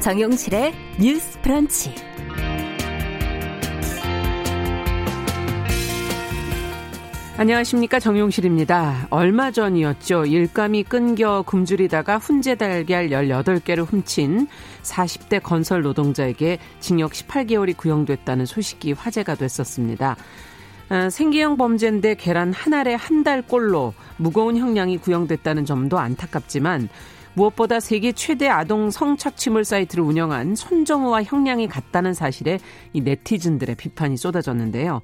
정용실의 뉴스 프런치. 안녕하십니까 정용실입니다. 얼마 전이었죠. 일감이 끊겨 굶주리다가 훈제 달걀 18개를 훔친 40대 건설 노동자에게 징역 18개월이 구형됐다는 소식이 화제가 됐었습니다. 아, 생계형 범죄인데 계란 한 알에 한 달 꼴로 무거운 형량이 구형됐다는 점도 안타깝지만 무엇보다 세계 최대 아동 성착취물 사이트를 운영한 손정우와 형량이 같다는 사실에 이 네티즌들의 비판이 쏟아졌는데요.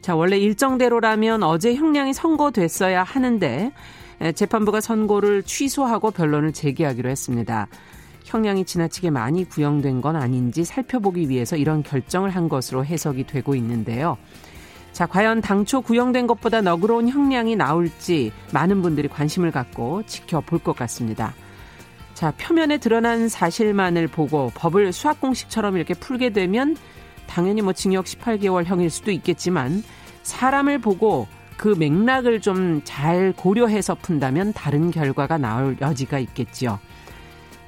자, 원래 일정대로라면 어제 형량이 선고됐어야 하는데 재판부가 선고를 취소하고 변론을 제기하기로 했습니다. 형량이 지나치게 많이 구형된 건 아닌지 살펴보기 위해서 이런 결정을 한 것으로 해석이 되고 있는데요. 자, 과연 당초 구형된 것보다 너그러운 형량이 나올지 많은 분들이 관심을 갖고 지켜볼 것 같습니다. 자, 표면에 드러난 사실만을 보고 법을 수학 공식처럼 이렇게 풀게 되면 당연히 뭐 징역 18개월형일 수도 있겠지만 사람을 보고 그 맥락을 좀 잘 고려해서 푼다면 다른 결과가 나올 여지가 있겠지요.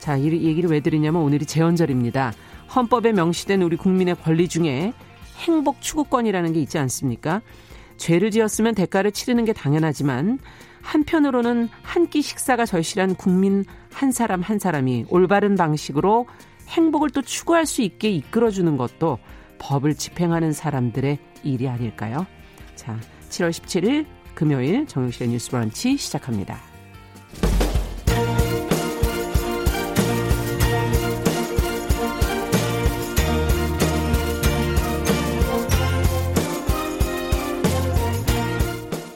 자, 이 얘기를 왜 드리냐면 오늘이 재헌절입니다. 헌법에 명시된 우리 국민의 권리 중에 행복 추구권이라는 게 있지 않습니까? 죄를 지었으면 대가를 치르는 게 당연하지만 한편으로는 한 끼 식사가 절실한 국민 한 사람 한 사람이 올바른 방식으로 행복을 또 추구할 수 있게 이끌어주는 것도 법을 집행하는 사람들의 일이 아닐까요? 자, 7월 17일 금요일 정용실의 뉴스 브런치 시작합니다.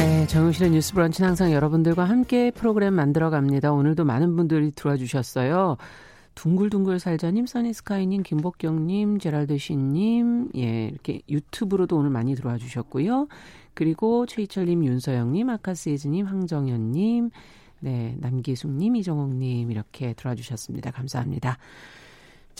네, 정용실의 뉴스 브런치는 항상 여러분들과 함께 프로그램 만들어 갑니다. 오늘도 많은 분들이 들어와 주셨어요. 둥글둥글 살자님, 써니스카이님, 김복경님, 제랄드씨님, 예, 이렇게 유튜브로도 오늘 많이 들어와 주셨고요. 그리고 최희철님, 윤서영님, 아카스에즈님, 황정현님, 네, 남기숙님, 이정옥님, 이렇게 들어와 주셨습니다. 감사합니다.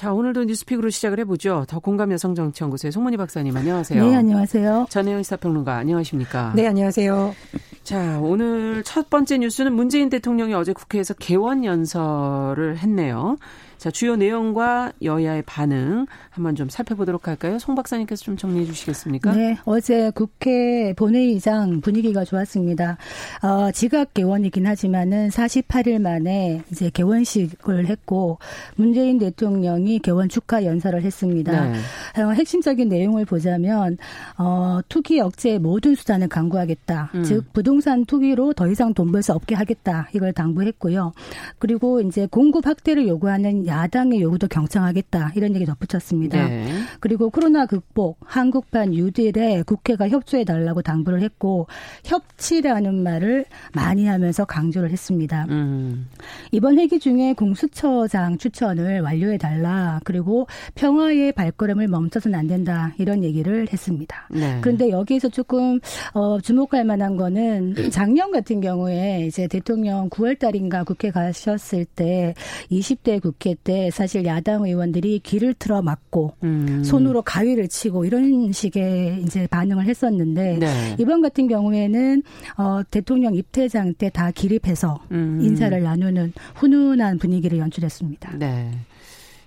자, 오늘도 뉴스픽으로 시작을 해보죠. 더 공감 여성정치연구소의 송문희 박사님, 안녕하세요. 네, 안녕하세요. 전혜영 시사평론가, 안녕하십니까? 네, 안녕하세요. 자, 오늘 첫 번째 뉴스는 문재인 대통령이 어제 국회에서 개원 연설을 했네요. 자, 주요 내용과 여야의 반응 한번 좀 살펴보도록 할까요? 송 박사님께서 좀 정리해 주시겠습니까? 네, 어제 국회 본회의장 분위기가 좋았습니다. 어, 지각 개원이긴 하지만은 48일 만에 이제 개원식을 했고 문재인 대통령이 개원 축하 연설을 했습니다. 네. 어, 핵심적인 내용을 보자면 어, 투기 억제 모든 수단을 강구하겠다. 음. 즉 부동산 투기로 더 이상 돈 벌 수 없게 하겠다. 이걸 당부했고요. 그리고 이제 공급 확대를 요구하는 야당의 요구도 경청하겠다 이런 얘기 덧붙였습니다. 네. 그리고 코로나 극복, 한국판 뉴딜에 국회가 협조해 달라고 당부를 했고 협치라는 말을 많이 하면서 강조를 했습니다. 음. 이번 회기 중에 공수처장 추천을 완료해 달라 그리고 평화의 발걸음을 멈춰서는 안 된다 이런 얘기를 했습니다. 네. 그런데 여기에서 조금 어, 주목할 만한 거는 작년 같은 경우에 이제 대통령 9월 달인가 국회 가셨을 때 20대 국회 때 사실 야당 의원들이 길을 틀어 막고 음. 손으로 가위를 치고 이런 식의 이제 반응을 했었는데 네. 이번 같은 경우에는 어, 대통령 입퇴장 때 다 기립해서 음. 인사를 나누는 훈훈한 분위기를 연출했습니다. 네.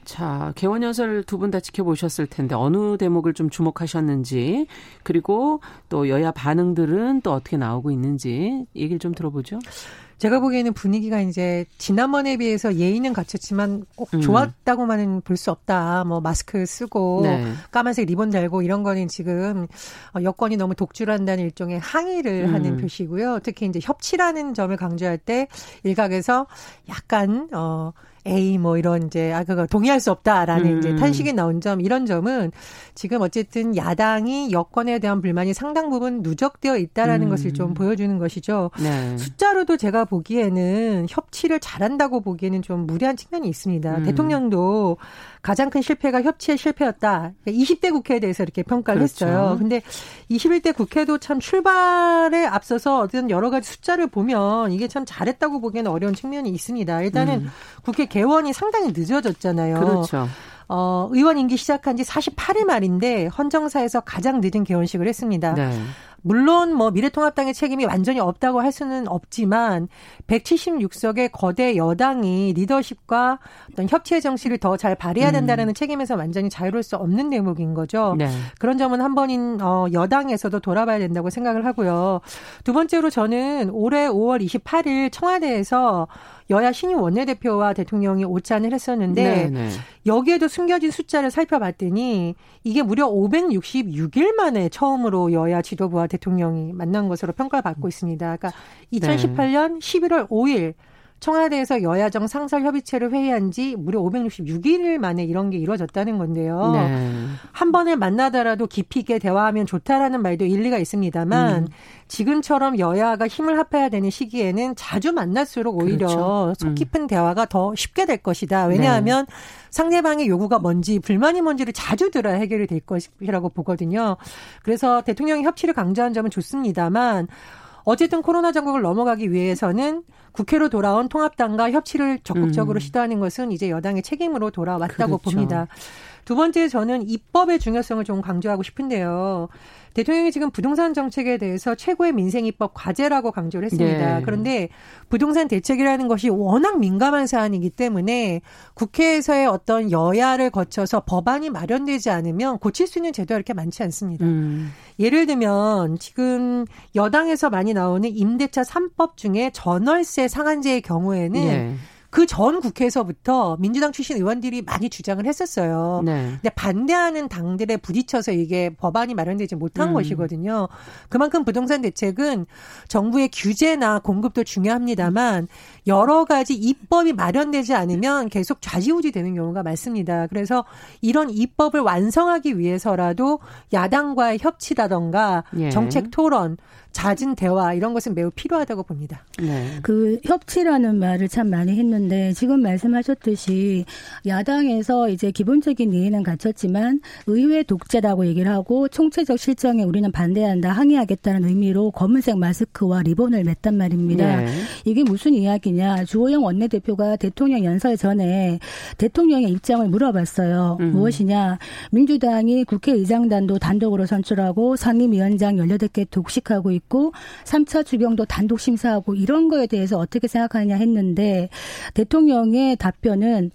자, 개원 연설 두 분 다 지켜보셨을 텐데 어느 대목을 좀 주목하셨는지 그리고 또 여야 반응들은 또 어떻게 나오고 있는지 얘기를 좀 들어보죠. 제가 보기에는 분위기가 이제 지난번에 비해서 예의는 갖췄지만 꼭 음. 좋았다고만은 볼 수 없다. 뭐 마스크 쓰고 네. 까만색 리본 달고 이런 거는 지금 어, 여권이 너무 독주한다는 일종의 항의를 음. 하는 표시고요. 특히 이제 협치라는 점을 강조할 때 일각에서 약간 어 에이 뭐 이런 이제 아 그거 동의할 수 없다라는 음. 이제 탄식이 나온 점 이런 점은 지금 어쨌든 야당이 여권에 대한 불만이 상당 부분 누적되어 있다라는 음. 것을 좀 보여주는 것이죠. 네. 숫자로도 제가 보기에는 협치를 잘한다고 보기에는 좀 무리한 측면이 있습니다. 음. 대통령도 가장 큰 실패가 협치의 실패였다. 20대 그러니까 국회에 대해서 이렇게 평가를 그렇죠. 했어요. 근데 21대 국회도 참 출발에 앞서서 어떤 여러 가지 숫자를 보면 이게 참 잘했다고 보기에는 어려운 측면이 있습니다. 일단은 음. 국회 개원이 상당히 늦어졌잖아요. 그렇죠. 어, 의원 임기 시작한 지 48일 말인데 헌정사에서 가장 늦은 개원식을 했습니다. 네. 물론 뭐 미래통합당의 책임이 완전히 없다고 할 수는 없지만 176석의 거대 여당이 리더십과 어떤 협치의 정신을 더 잘 발휘해야 음. 된다는 음. 책임에서 완전히 자유로울 수 없는 대목인 거죠. 네. 그런 점은 한 번인 어 여당에서도 돌아봐야 된다고 생각을 하고요. 두 번째로 저는 올해 5월 28일 청와대에서 여야 신임 원내대표와 대통령이 오찬을 했었는데 네네. 네. 여기에도 숨겨진 숫자를 살펴봤더니 이게 무려 566일 만에 처음으로 여야 지도부와 대통령이 만난 것으로 평가를 받고 있습니다. 그러니까 2018년 11월 5일 청와대에서 여야정 상설협의체를 회의한 지 무려 566일 만에 이런 게 이루어졌다는 건데요. 네. 한 번을 만나더라도 깊이 있게 대화하면 좋다라는 말도 일리가 있습니다만 음. 지금처럼 여야가 힘을 합해야 되는 시기에는 자주 만날수록 오히려 그렇죠. 속 음. 깊은 음. 대화가 더 쉽게 될 것이다. 왜냐하면 네. 상대방의 요구가 뭔지 불만이 뭔지를 자주 들어야 해결이 될 것이라고 보거든요. 그래서 대통령이 협치를 강조한 점은 좋습니다만 어쨌든 코로나 전국을 넘어가기 위해서는 국회로 돌아온 통합당과 협치를 적극적으로 음. 시도하는 것은 이제 여당의 책임으로 돌아왔다고 그렇죠. 봅니다. 두 번째 저는 입법의 중요성을 좀 강조하고 싶은데요. 대통령이 지금 부동산 정책에 대해서 최고의 민생 입법 과제라고 강조를 했습니다. 네. 그런데 부동산 대책이라는 것이 워낙 민감한 사안이기 때문에 국회에서의 어떤 여야를 거쳐서 법안이 마련되지 않으면 고칠 수 있는 제도가 이렇게 많지 않습니다. 음. 예를 들면 지금 여당에서 많이 나오는 임대차 3법 중에 전월세 상한제의 경우에는 네. 그 전 국회에서부터 민주당 출신 의원들이 많이 주장을 했었어요. 네. 근데 반대하는 당들에 부딪혀서 이게 법안이 마련되지 못한 음. 것이거든요. 그만큼 부동산 대책은 정부의 규제나 공급도 중요합니다만 여러 가지 입법이 마련되지 않으면 계속 좌지우지 되는 경우가 많습니다. 그래서 이런 입법을 완성하기 위해서라도 야당과의 협치라던가 예. 정책 토론 잦은 대화 이런 것은 매우 필요하다고 봅니다. 네. 그 협치라는 말을 참 많이 했는데 지금 말씀하셨듯이 야당에서 이제 기본적인 이해는 갖췄지만 의회 독재라고 얘기를 하고 총체적 실정에 우리는 반대한다 항의하겠다는 의미로 검은색 마스크와 리본을 맸단 말입니다. 네. 이게 무슨 이야기냐? 주호영 원내대표가 대통령 연설 전에 대통령의 입장을 물어봤어요. 음. 무엇이냐? 민주당이 국회의장단도 단독으로 선출하고 상임위원장 18개 독식하고 있고 있고 3차 주경도 단독 심사하고 이런 거에 대해서 어떻게 생각하느냐 했는데 대통령의 답변은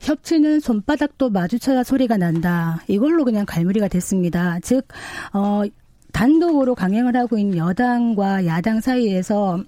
협치는 손바닥도 마주쳐야 소리가 난다. 이걸로 그냥 갈무리가 됐습니다. 즉, 어, 단독으로 강행을 하고 있는 여당과 야당 사이에서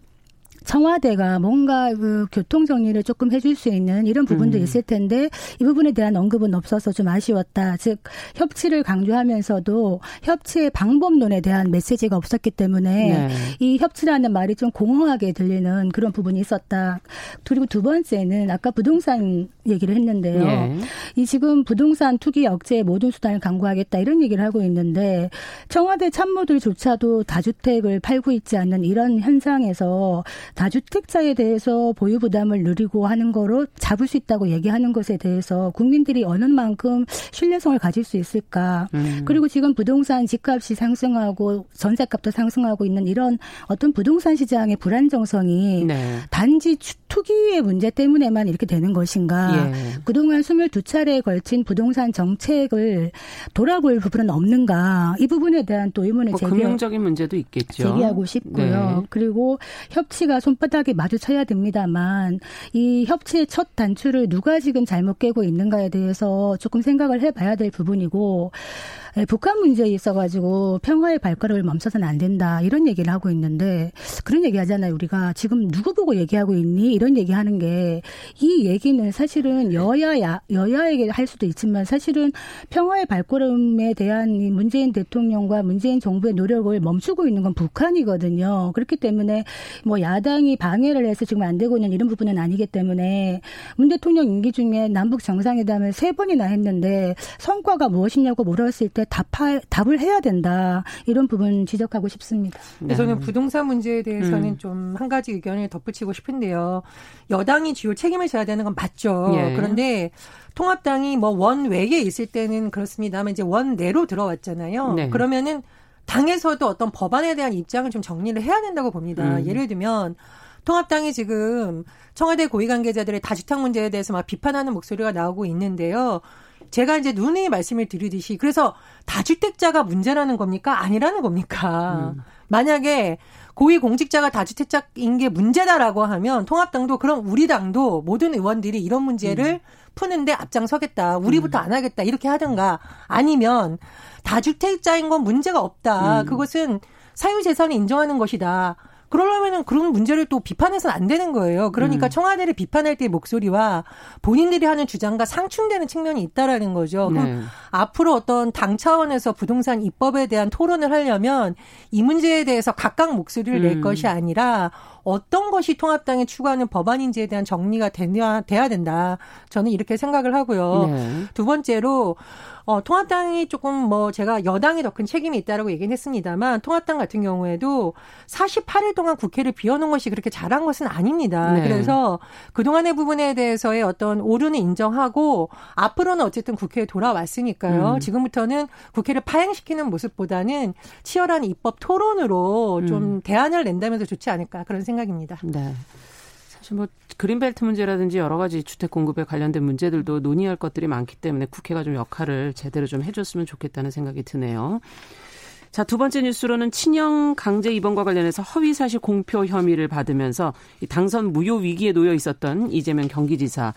청와대가 뭔가 그 교통 정리를 조금 해줄 수 있는 이런 부분도 음. 있을 텐데 이 부분에 대한 언급은 없어서 좀 아쉬웠다. 즉 협치를 강조하면서도 협치의 방법론에 대한 메시지가 없었기 때문에 네. 이 협치라는 말이 좀 공허하게 들리는 그런 부분이 있었다. 그리고 두 번째는 아까 부동산 얘기를 했는데요. 네. 이 지금 부동산 투기 억제의 모든 수단을 강구하겠다 이런 얘기를 하고 있는데 청와대 참모들조차도 다주택을 팔고 있지 않는 이런 현상에서 다주택자에 대해서 보유 부담을 누리고 하는 거로 잡을 수 있다고 얘기하는 것에 대해서 국민들이 어느 만큼 신뢰성을 가질 수 있을까? 음. 그리고 지금 부동산 집값이 상승하고 전세값도 상승하고 있는 이런 어떤 부동산 시장의 불안정성이 네. 단지 투기의 문제 때문에만 이렇게 되는 것인가? 예. 그동안 22차례에 걸친 부동산 정책을 돌아볼 부분은 없는가? 이 부분에 대한 또 의문을 뭐 제기 금융적인 문제도 있겠죠. 제기하고 싶고요. 네. 그리고 협치가 손바닥에 마주쳐야 됩니다만 이 협치의 첫 단추를 누가 지금 잘못 깨고 있는가에 대해서 조금 생각을 해봐야 될 부분이고 예, 북한 문제에 있어 가지고 평화의 발걸음을 멈춰서는 안 된다 이런 얘기를 하고 있는데 그런 얘기 하잖아요. 우리가 지금 누구 보고 얘기하고 있니? 이런 얘기 하는 게 이 얘기는 사실은 여야야 여야에게 할 수도 있지만 사실은 평화의 발걸음에 대한 문재인 대통령과 문재인 정부의 노력을 멈추고 있는 건 북한이거든요. 그렇기 때문에 뭐 야당이 방해를 해서 지금 안 되고 있는 이런 부분은 아니기 때문에 문 대통령 임기 중에 남북 정상회담을 세 번이나 했는데 성과가 무엇이냐고 물었을 때때 답하, 답을 해야 된다. 이런 부분 지적하고 싶습니다. 네. 저는 부동산 문제에 대해서는 음. 좀한 가지 의견을 덧붙이고 싶은데요. 여당이 주요 책임을 져야 되는 건 맞죠. 예. 그런데 통합당이 뭐 원 외에 있을 때는 그렇습니다만 이제 원 내로 들어왔잖아요. 네. 그러면은 당에서도 어떤 법안에 대한 입장을 좀 정리를 해야 된다고 봅니다. 음. 예를 들면 통합당이 지금 청와대 고위 관계자들의 다주택 문제에 대해서 막 비판하는 목소리가 나오고 있는데요. 제가 이제 누누이 말씀을 드리듯이 그래서 다주택자가 문제라는 겁니까? 아니라는 겁니까? 음. 만약에 고위 공직자가 다주택자인 게 문제다라고 하면 통합당도 그럼 우리 당도 모든 의원들이 이런 문제를 음. 푸는데 앞장서겠다. 우리부터 음. 안 하겠다. 이렇게 하든가 아니면 다주택자인 건 문제가 없다. 음. 그것은 사유재산을 인정하는 것이다. 그러려면은 그런 문제를 또 비판해서는 안 되는 거예요. 그러니까 음. 청와대를 비판할 때의 목소리와 본인들이 하는 주장과 상충되는 측면이 있다라는 거죠. 그럼 네. 앞으로 어떤 당 차원에서 부동산 입법에 대한 토론을 하려면 이 문제에 대해서 각각 목소리를 낼 음. 것이 아니라 어떤 것이 통합당이 추구하는 법안인지에 대한 정리가 돼야, 돼야 된다. 저는 이렇게 생각을 하고요. 네. 두 번째로 어, 통합당이 조금 뭐 제가 여당이 더큰 책임이 있다라고 얘기는 했습니다만 통합당 같은 경우에도 48일 동안 국회를 비워놓은 것이 그렇게 잘한 것은 아닙니다. 네. 그래서 그동안의 부분에 대해서의 어떤 오류는 인정하고 앞으로는 어쨌든 국회에 돌아왔으니까요. 음. 지금부터는 국회를 파행시키는 모습보다는 치열한 입법 토론으로 좀 음. 대안을 낸다면 서 좋지 않을까 그런 생각 입니다. 네. 사실 뭐 그린벨트 문제라든지 여러 가지 주택 공급에 관련된 문제들도 논의할 것들이 많기 때문에 국회가 좀 역할을 제대로 좀 해줬으면 좋겠다는 생각이 드네요. 자, 두 번째 뉴스로는 친형 강제 입원과 관련해서 허위 사실 공표 혐의를 받으면서 당선 무효 위기에 놓여 있었던 이재명 경기지사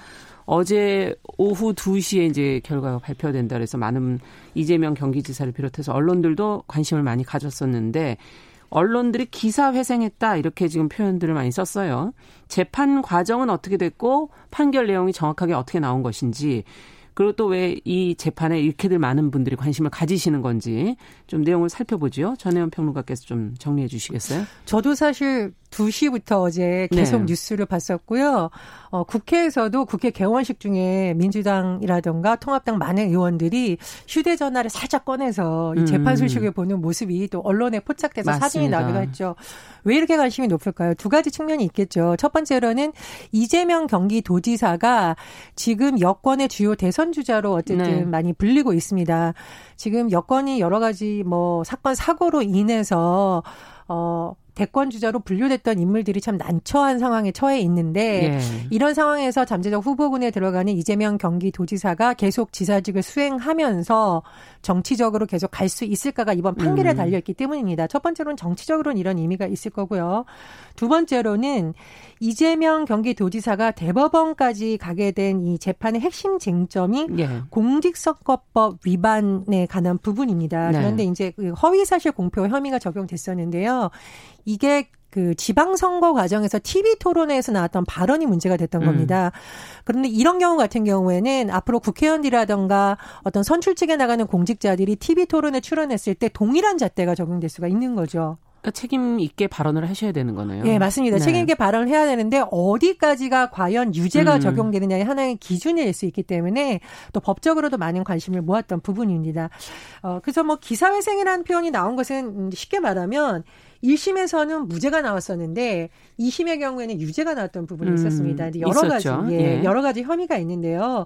어제 오후 2시에 이제 결과가 발표된다 그래서 많은 이재명 경기지사를 비롯해서 언론들도 관심을 많이 가졌었는데 언론들이 기사 회생했다 이렇게 지금 표현들을 많이 썼어요. 재판 과정은 어떻게 됐고 판결 내용이 정확하게 어떻게 나온 것인지 그리고 또 왜 이 재판에 이렇게들 많은 분들이 관심을 가지시는 건지 좀 내용을 살펴보죠. 전혜원 평론가께서 좀 정리해 주시겠어요? 저도 사실 2시부터 어제 계속 네. 뉴스를 봤었고요. 어, 국회에서도 국회 개원식 중에 민주당이라던가 통합당 많은 의원들이 휴대전화를 살짝 꺼내서 이 음. 재판 소식을 보는 모습이 또 언론에 포착돼서 맞습니다. 사진이 나기도 했죠. 왜 이렇게 관심이 높을까요? 두 가지 측면이 있겠죠. 첫 번째로는 이재명 경기도지사가 지금 여권의 주요 대선 주자로 어쨌든 네. 많이 불리고 있습니다. 지금 여권이 여러 가지 뭐 사건 사고로 인해서 어 대권 주자로 분류됐던 인물들이 참 난처한 상황에 처해 있는데 예. 이런 상황에서 잠재적 후보군에 들어가는 이재명 경기도지사가 계속 지사직을 수행하면서 정치적으로 계속 갈 수 있을까가 이번 판결에 음. 달려 있기 때문입니다. 첫 번째로는 정치적으로는 이런 의미가 있을 거고요. 두 번째로는 이재명 경기도지사가 대법원까지 가게 된 이 재판의 핵심 쟁점이 예. 공직선거법 위반에 관한 부분입니다. 네. 그런데 이제 그 허위사실 공표 혐의가 적용됐었는데요. 이게 그 지방선거 과정에서 TV 토론회에서 나왔던 발언이 문제가 됐던 음. 겁니다. 그런데 이런 경우 같은 경우에는 앞으로 국회의원들이라던가 어떤 선출 측에 나가는 공직자들이 TV 토론에 출연했을 때 동일한 잣대가 적용될 수가 있는 거죠. 그러니까 책임 있게 발언을 하셔야 되는 거네요. 네, 맞습니다. 네. 책임 있게 발언을 해야 되는데 어디까지가 과연 유죄가 음. 적용되느냐의 하나의 기준일 수 있기 때문에 또 법적으로도 많은 관심을 모았던 부분입니다. 어, 그래서 뭐 기사회생이라는 표현이 나온 것은 쉽게 말하면 1심에서는 무죄가 나왔었는데 2심의 경우에는 유죄가 나왔던 부분이 음, 있었습니다. 여러 있었죠. 가지 예, 예, 여러 가지 혐의가 있는데요.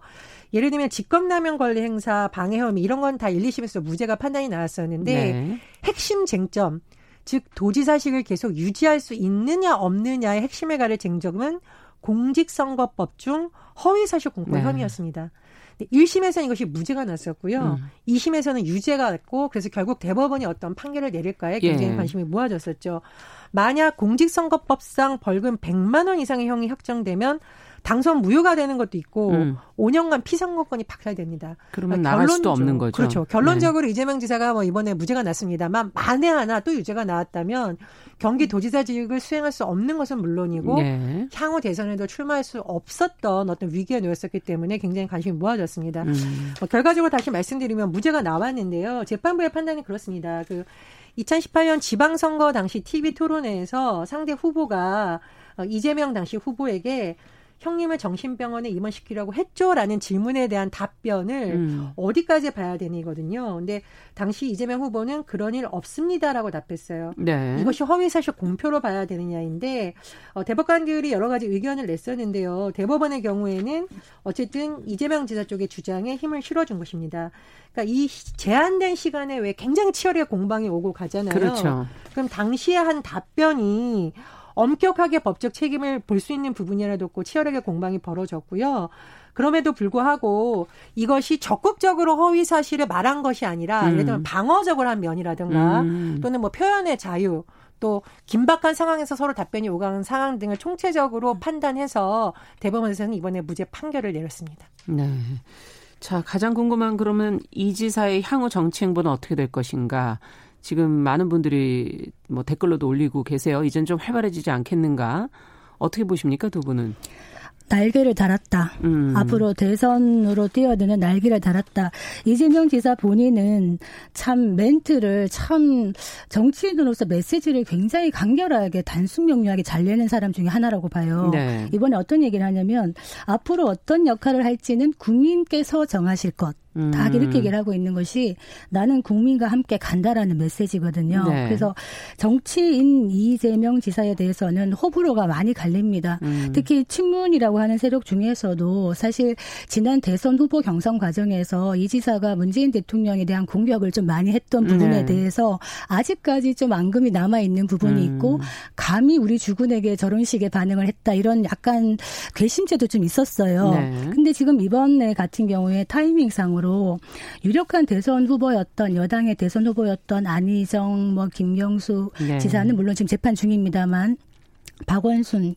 예를 들면 직권남용 권리 행사, 방해 혐의 이런 건 다 1, 2심에서 무죄가 판단이 나왔었는데 네. 핵심 쟁점 즉 도지사식을 계속 유지할 수 있느냐 없느냐의 핵심에 가를 쟁점은 공직선거법 중 허위사실 공표 네. 혐의였습니다. 1심에서는 이것이 무죄가 났었고요. 음. 2심에서는 유죄가 났고 그래서 결국 대법원이 어떤 판결을 내릴까에 굉장히 예. 관심이 모아졌었죠. 만약 공직선거법상 벌금 100만 원 이상의 형이 확정되면 당선 무효가 되는 것도 있고 음. 5년간 피선거권이 박탈됩니다. 그러면 그러니까 나갈 수도 없는 거죠. 그렇죠. 결론적으로 네. 이재명 지사가 뭐 이번에 무죄가 났습니다만 만에 하나 또 유죄가 나왔다면 경기도지사직을 수행할 수 없는 것은 물론이고 네. 향후 대선에도 출마할 수 없었던 어떤 위기에 놓였었기 때문에 굉장히 관심이 모아졌습니다. 음. 뭐 결과적으로 다시 말씀드리면 무죄가 나왔는데요. 재판부의 판단이 그렇습니다. 그 2018년 지방선거 당시 TV 토론회에서 상대 후보가 어, 이재명 당시 후보에게 형님을 정신병원에 입원시키려고 했죠라는 질문에 대한 답변을 음. 어디까지 봐야 되니거든요. 근데 당시 이재명 후보는 그런 일 없습니다라고 답했어요. 네. 이것이 허위사실 공표로 봐야 되느냐인데 어, 대법관들이 여러 가지 의견을 냈었는데요. 대법원의 경우에는 어쨌든 이재명 지사 쪽의 주장에 힘을 실어준 것입니다. 그러니까 이 제한된 시간에 왜 굉장히 치열하게 공방이 오고 가잖아요. 그렇죠. 그럼 당시에 한 답변이 엄격하게 법적 책임을 볼 수 있는 부분이라도 없고 치열하게 공방이 벌어졌고요. 그럼에도 불구하고 이것이 적극적으로 허위 사실을 말한 것이 아니라 음. 예를 들면 방어적으로 한 면이라든가 음. 또는 뭐 표현의 자유 또 긴박한 상황에서 서로 답변이 오가는 상황 등을 총체적으로 판단해서 대법원에서는 이번에 무죄 판결을 내렸습니다. 네. 자, 가장 궁금한 그러면 이 지사의 향후 정치 행보는 어떻게 될 것인가? 지금 많은 분들이 뭐 댓글로도 올리고 계세요. 이젠 좀 활발해지지 않겠는가? 어떻게 보십니까, 두 분은? 날개를 달았다. 음. 앞으로 대선으로 뛰어드는 날개를 달았다. 이재명 지사 본인은 참 멘트를 참 정치인으로서 메시지를 굉장히 간결하게 단순 명료하게 잘 내는 사람 중에 하나라고 봐요. 네. 이번에 어떤 얘기를 하냐면 앞으로 어떤 역할을 할지는 국민께서 정하실 것. 다 음. 이렇게 얘기를 하고 있는 것이 나는 국민과 함께 간다라는 메시지거든요. 네. 그래서 정치인 이재명 지사에 대해서는 호불호가 많이 갈립니다. 음. 특히 친문이라고 하는 세력 중에서도 사실 지난 대선 후보 경선 과정에서 이 지사가 문재인 대통령에 대한 공격을 좀 많이 했던 부분에 네. 대해서 아직까지 좀 앙금이 남아 있는 부분이 음. 있고 감히 우리 주군에게 저런 식의 반응을 했다 이런 약간 괘씸죄도 좀 있었어요. 네. 근데 지금 이번에 같은 경우에 타이밍상으로 정도로 유력한 대선 후보였던 여당의 대선 후보였던 안희정, 뭐 김경수 네. 지사는 물론 지금 재판 중입니다만 박원순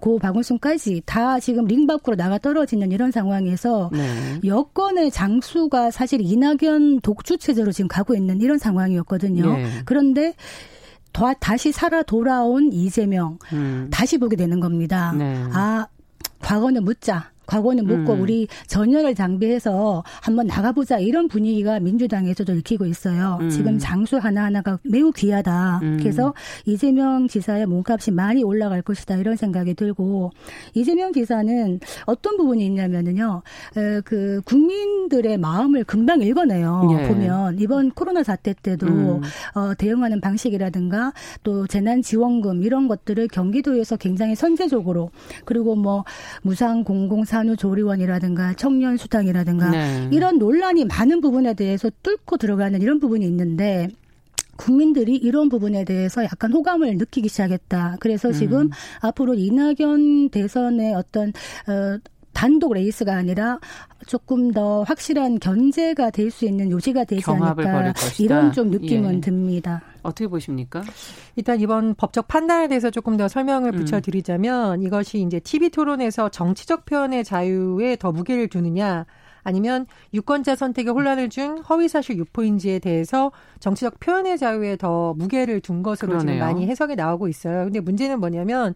고 박원순까지 다 지금 링 밖으로 나가 떨어지는 이런 상황에서 네. 여권의 장수가 사실 이낙연 독주 체제로 지금 가고 있는 이런 상황이었거든요. 네. 그런데 다시 살아 돌아온 이재명 음. 다시 보게 되는 겁니다. 네. 아 과거는 묻자. 과거는 묻고 음. 우리 전열을 장비해서 한번 나가보자 이런 분위기가 민주당에서도 읽히고 있어요. 음. 지금 장수 하나하나가 매우 귀하다. 음. 그래서 이재명 지사의 몸값이 많이 올라갈 것이다 이런 생각이 들고 이재명 지사는 어떤 부분이 있냐면은요. 그 국민들의 마음을 금방 읽어내요. 예. 보면 이번 코로나 사태 때도 음. 어, 대응하는 방식이라든가 또 재난 지원금 이런 것들을 경기도에서 굉장히 선제적으로 그리고 뭐 무상 공공 산후조리원이라든가 청년 수당이라든가 네. 이런 논란이 많은 부분에 대해서 뚫고 들어가는 이런 부분이 있는데 국민들이 이런 부분에 대해서 약간 호감을 느끼기 시작했다. 그래서 지금 음. 앞으로 이낙연 대선의 어떤 어 단독 레이스가 아니라 조금 더 확실한 견제가 될 수 있는 여지가 되지 않을까 이런 좀 느낌은 예. 듭니다. 어떻게 보십니까? 일단 이번 법적 판단에 대해서 조금 더 설명을 음. 붙여드리자면 음. 이것이 이제 TV 토론에서 정치적 표현의 자유에 더 무게를 두느냐 아니면 유권자 선택에 혼란을 준 허위사실 유포인지에 대해서 정치적 표현의 자유에 더 무게를 둔 것으로 그러네요. 지금 많이 해석이 나오고 있어요. 근데 문제는 뭐냐면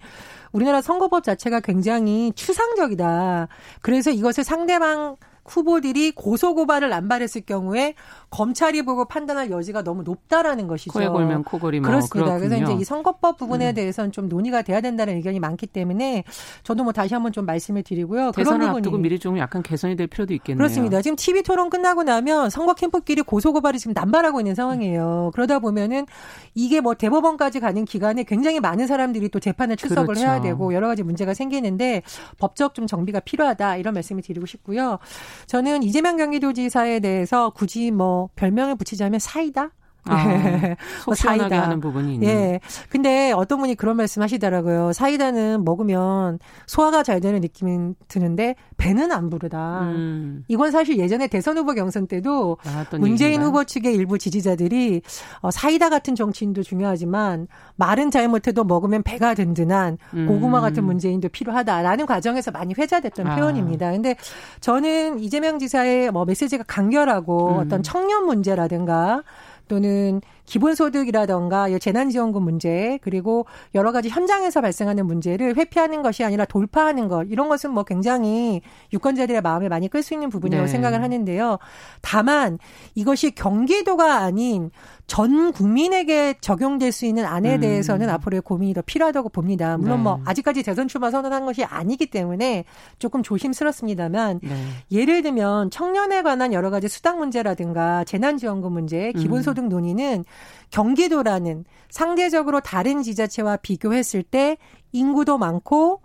우리나라 선거법 자체가 굉장히 추상적이다. 그래서 이것을 상대방 후보들이 고소고발을 남발했을 경우에 검찰이 보고 판단할 여지가 너무 높다라는 것이죠. 코에 골면 코골이 뭐 그렇습니다. 그렇군요. 그래서 이제 이 선거법 부분에 음. 대해서는 좀 논의가 돼야 된다는 의견이 많기 때문에 저도 뭐 다시 한번 좀 말씀을 드리고요. 대선을 그런 앞두고 미리 좀 약간 개선이 될 필요도 있겠네요. 그렇습니다. 지금 TV 토론 끝나고 나면 선거 캠프끼리 고소고발이 지금 남발하고 있는 상황이에요. 그러다 보면은 이게 뭐 대법원까지 가는 기간에 굉장히 많은 사람들이 또 재판에 출석을 그렇죠. 해야 되고 여러 가지 문제가 생기는데 법적 좀 정비가 필요하다 이런 말씀을 드리고 싶고요. 저는 이재명 경기도지사에 대해서 굳이 뭐 별명을 붙이자면 사이다? 아, 뭐 사이다 하는 부분이 있네. 예. 근데 어떤 분이 그런 말씀 하시더라고요. 사이다는 먹으면 소화가 잘 되는 느낌이 드는데 배는 안 부르다. 음. 이건 사실 예전에 대선 후보 경선 때도 문재인 얘기인가? 후보 측의 일부 지지자들이 어, 사이다 같은 정치인도 중요하지만 말은 잘못해도 먹으면 배가 든든한 음. 고구마 같은 문재인도 필요하다라는 과정에서 많이 회자됐던 아. 표현입니다. 근데 저는 이재명 지사의 뭐 메시지가 간결하고 음. 어떤 청년 문제라든가 또는 기본소득이라던가 재난지원금 문제 그리고 여러 가지 현장에서 발생하는 문제를 회피하는 것이 아니라 돌파하는 것 이런 것은 뭐 굉장히 유권자들의 마음을 많이 끌 수 있는 부분이라고 네. 생각을 하는데요. 다만 이것이 경기도가 아닌 전 국민에게 적용될 수 있는 안에 음. 대해서는 앞으로의 고민이 더 필요하다고 봅니다. 물론 뭐 네. 뭐 아직까지 대선 출마 선언한 것이 아니기 때문에 조금 조심스럽습니다만 네. 예를 들면 청년에 관한 여러 가지 수당 문제라든가 재난지원금 문제, 기본소득 음. 논의는 경기도라는 상대적으로 다른 지자체와 비교했을 때 인구도 많고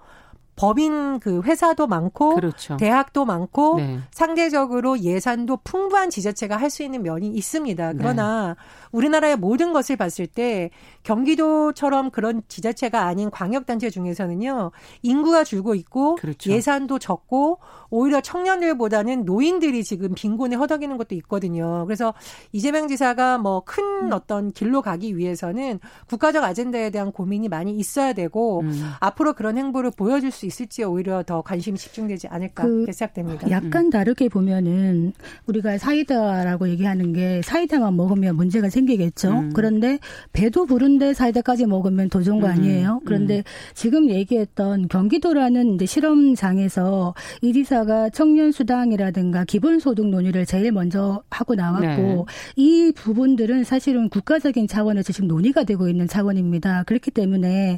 법인 그 회사도 많고 그렇죠. 대학도 많고 네. 상대적으로 예산도 풍부한 지자체가 할 수 있는 면이 있습니다. 그러나 네. 우리나라의 모든 것을 봤을 때 경기도처럼 그런 지자체가 아닌 광역단체 중에서는요 인구가 줄고 있고 그렇죠. 예산도 적고 오히려 청년들보다는 노인들이 지금 빈곤에 허덕이는 것도 있거든요. 그래서 이재명 지사가 뭐큰 음. 어떤 길로 가기 위해서는 국가적 아젠다에 대한 고민이 많이 있어야 되고 음. 앞으로 그런 행보를 보여줄 수 있을지 오히려 더 관심이 집중되지 않을까 그 생각됩니다. 약간 음. 다르게 보면은 우리가 사이다라고 얘기하는 게 사이다만 먹으면 문제가 생기겠죠. 음. 그런데 배도 부른데 사이다까지 먹으면 더 좋은 거 음. 아니에요? 그런데 음. 지금 얘기했던 경기도라는 이제 실험장에서 이지사가 청년 수당이라든가 기본소득 논의를 제일 먼저 하고 나왔고 네. 이 부분들은 사실은 국가적인 차원에서 지금 논의가 되고 있는 차원입니다. 그렇기 때문에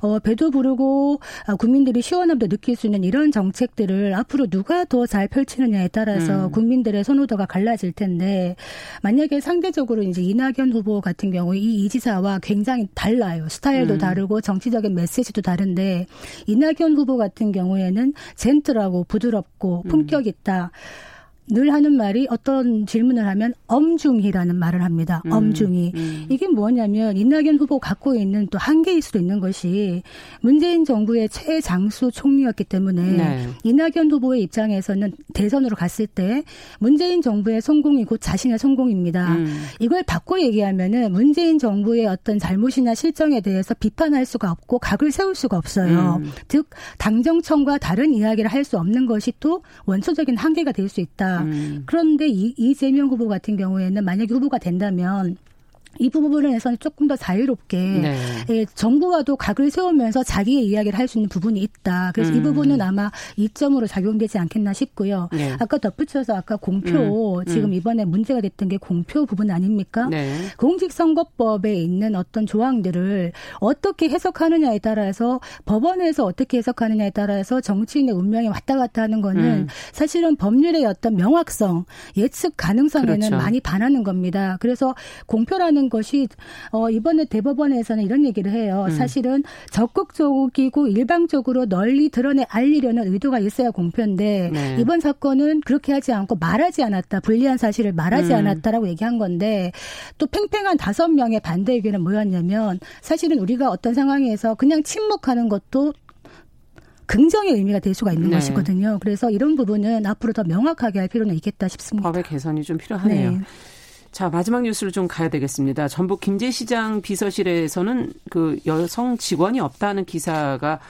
어 배도 부르고 아, 국민들이 시원함도 느낄 수 있는 이런 정책들을 앞으로 누가 더 잘 펼치느냐에 따라서 음. 국민들의 선호도가 갈라질 텐데 만약에 상대적으로 이제 이낙연 후보 같은 경우 이 이지사와 굉장히 달라요. 스타일도 음. 다르고 정치적인 메시지도 다른데 이낙연 후보 같은 경우에는 젠틀하고 부드럽고 품격 있다. 음. 늘 하는 말이 어떤 질문을 하면 엄중히라는 말을 합니다. 음, 엄중히. 음. 이게 뭐냐면 이낙연 후보 갖고 있는 또 한계일 수도 있는 것이 문재인 정부의 최장수 총리였기 때문에 네. 이낙연 후보의 입장에서는 대선으로 갔을 때 문재인 정부의 성공이 곧 자신의 성공입니다. 음. 이걸 바꿔 얘기하면은 문재인 정부의 어떤 잘못이나 실정에 대해서 비판할 수가 없고 각을 세울 수가 없어요. 음. 즉 당정청과 다른 이야기를 할 수 없는 것이 또 원초적인 한계가 될 수 있다. 음. 그런데 이, 이재명 후보 같은 경우에는 만약에 후보가 된다면 이 부분에서는 조금 더 자유롭게 네. 예, 정부와도 각을 세우면서 자기의 이야기를 할 수 있는 부분이 있다. 그래서 음. 이 부분은 아마 이점으로 작용되지 않겠나 싶고요. 네. 아까 덧붙여서 아까 공표 음. 지금 음. 이번에 문제가 됐던 게 공표 부분 아닙니까? 네. 공직선거법에 있는 어떤 조항들을 어떻게 해석하느냐에 따라서 법원에서 어떻게 해석하느냐에 따라서 정치인의 운명이 왔다 갔다 하는 거는 음. 사실은 법률의 어떤 명확성, 예측 가능성에는 그렇죠. 많이 반하는 겁니다. 그래서 공표라는 하는 것이 어 이번에 대법원에서는 이런 얘기를 해요. 음. 사실은 적극적이고 일방적으로 널리 드러내 알리려는 의도가 있어야 공표인데 네. 이번 사건은 그렇게 하지 않고 말하지 않았다. 불리한 사실을 말하지 음. 않았다라고 얘기한 건데 또 팽팽한 다섯 명의 반대 의견은 뭐였냐면 사실은 우리가 어떤 상황에서 그냥 침묵하는 것도 긍정의 의미가 될 수가 있는 네. 것이거든요. 그래서 이런 부분은 앞으로 더 명확하게 할 필요는 있겠다 싶습니다. 법의 개선이 좀 필요하네요. 네. 자, 마지막 뉴스로 좀 가야 되겠습니다. 전북 김제시장 비서실에서는 그 여성 직원이 없다는 기사가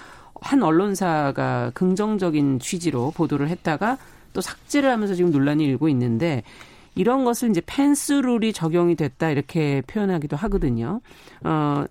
한 언론사가 긍정적인 취지로 보도를 했다가 또 삭제를 하면서 지금 논란이 일고 있는데 이런 것을 이제 펜스 룰이 적용이 됐다 이렇게 표현하기도 하거든요. 어,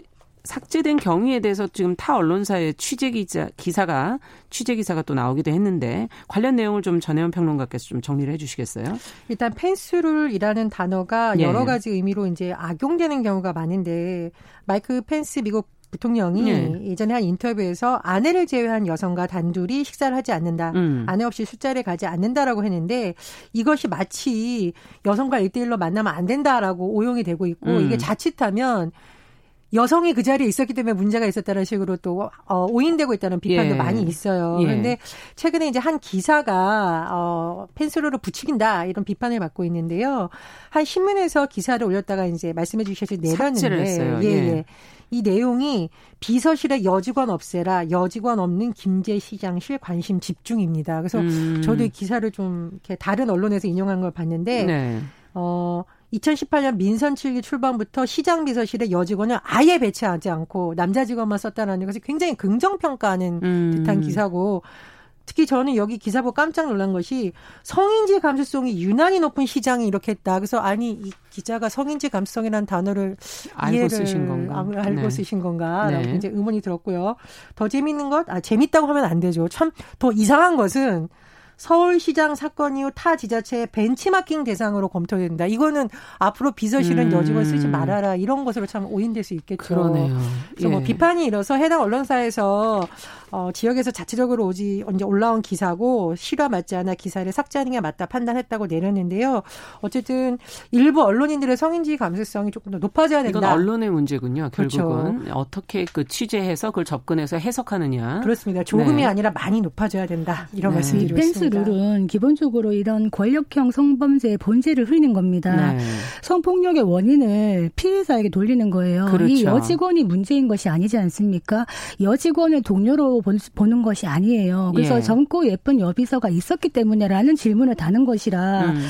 삭제된 경위에 대해서 지금 타 언론사의 취재 기자 기사가 취재 기사가 또 나오기도 했는데 관련 내용을 좀 전혜원 평론가께서 좀 정리를 해주시겠어요? 일단 펜스룰이라는 단어가 예. 여러 가지 의미로 이제 악용되는 경우가 많은데 마이크 펜스 미국 부통령이 네. 예전에 한 인터뷰에서 아내를 제외한 여성과 단둘이 식사를 하지 않는다. 음. 아내 없이 술자리에 가지 않는다라고 했는데 이것이 마치 여성과 일대일로 만나면 안 된다라고 오용이 되고 있고 음. 이게 자칫하면 여성이 그 자리에 있었기 때문에 문제가 있었다는 식으로 또 어, 오인되고 있다는 비판도 예. 많이 있어요. 예. 그런데 최근에 이제 한 기사가 어, 펜스로를 부추긴다 이런 비판을 받고 있는데요. 한 신문에서 기사를 올렸다가 이제 말씀해 주셔서 내렸는데 예, 예. 예. 이 내용이 비서실에 여직원 없애라 여직원 없는 김제 시장실 관심 집중입니다. 그래서 음. 저도 이 기사를 좀 이렇게 다른 언론에서 인용한 걸 봤는데 네. 어 2018년 민선 7기 출범부터 시장 비서실에 여직원을 아예 배치하지 않고 남자 직원만 썼다는 것이 굉장히 긍정 평가하는 음. 듯한 기사고 특히 저는 여기 기사 보고 깜짝 놀란 것이 성인지 감수성이 유난히 높은 시장이 이렇게 했다. 그래서 아니 이 기자가 성인지 감수성이라는 단어를 알고 이해를 쓰신 건가? 알고 네. 쓰신 건가라고 네. 이제 의문이 들었고요. 더 재밌는 것, 아 재밌다고 하면 안 되죠. 참 더 이상한 것은 서울시장 사건 이후 타 지자체의 벤치마킹 대상으로 검토된다. 이거는 앞으로 비서실은 음. 여직원 쓰지 말아라 이런 것으로 참 오인될 수 있겠죠. 그러네요. 그래서 뭐 예. 뭐 비판이 일어서 해당 언론사에서 어, 지역에서 자체적으로 오지 언제 올라온 기사고 실화 맞지 않아 기사를 삭제하는 게 맞다 판단했다고 내렸는데요. 어쨌든 일부 언론인들의 성인지 감수성이 조금 더 높아져야 된다. 이건 언론의 문제군요. 결국은 그렇죠. 어떻게 그 취재해서 그걸 접근해서 해석하느냐. 그렇습니다. 조금이 네. 아니라 많이 높아져야 된다. 이런 네. 말씀드리고 있습니다. 펜스 룰은 기본적으로 이런 권력형 성범죄의 본질을 흐리는 겁니다. 네. 성폭력의 원인을 피해자에게 돌리는 거예요. 그렇죠. 이 여직원이 문제인 것이 아니지 않습니까? 여직원을 동료로 보는 것이 아니에요. 그래서 예. 젊고 예쁜 여비서가 있었기 때문에라는 질문을 다는 것이라 음.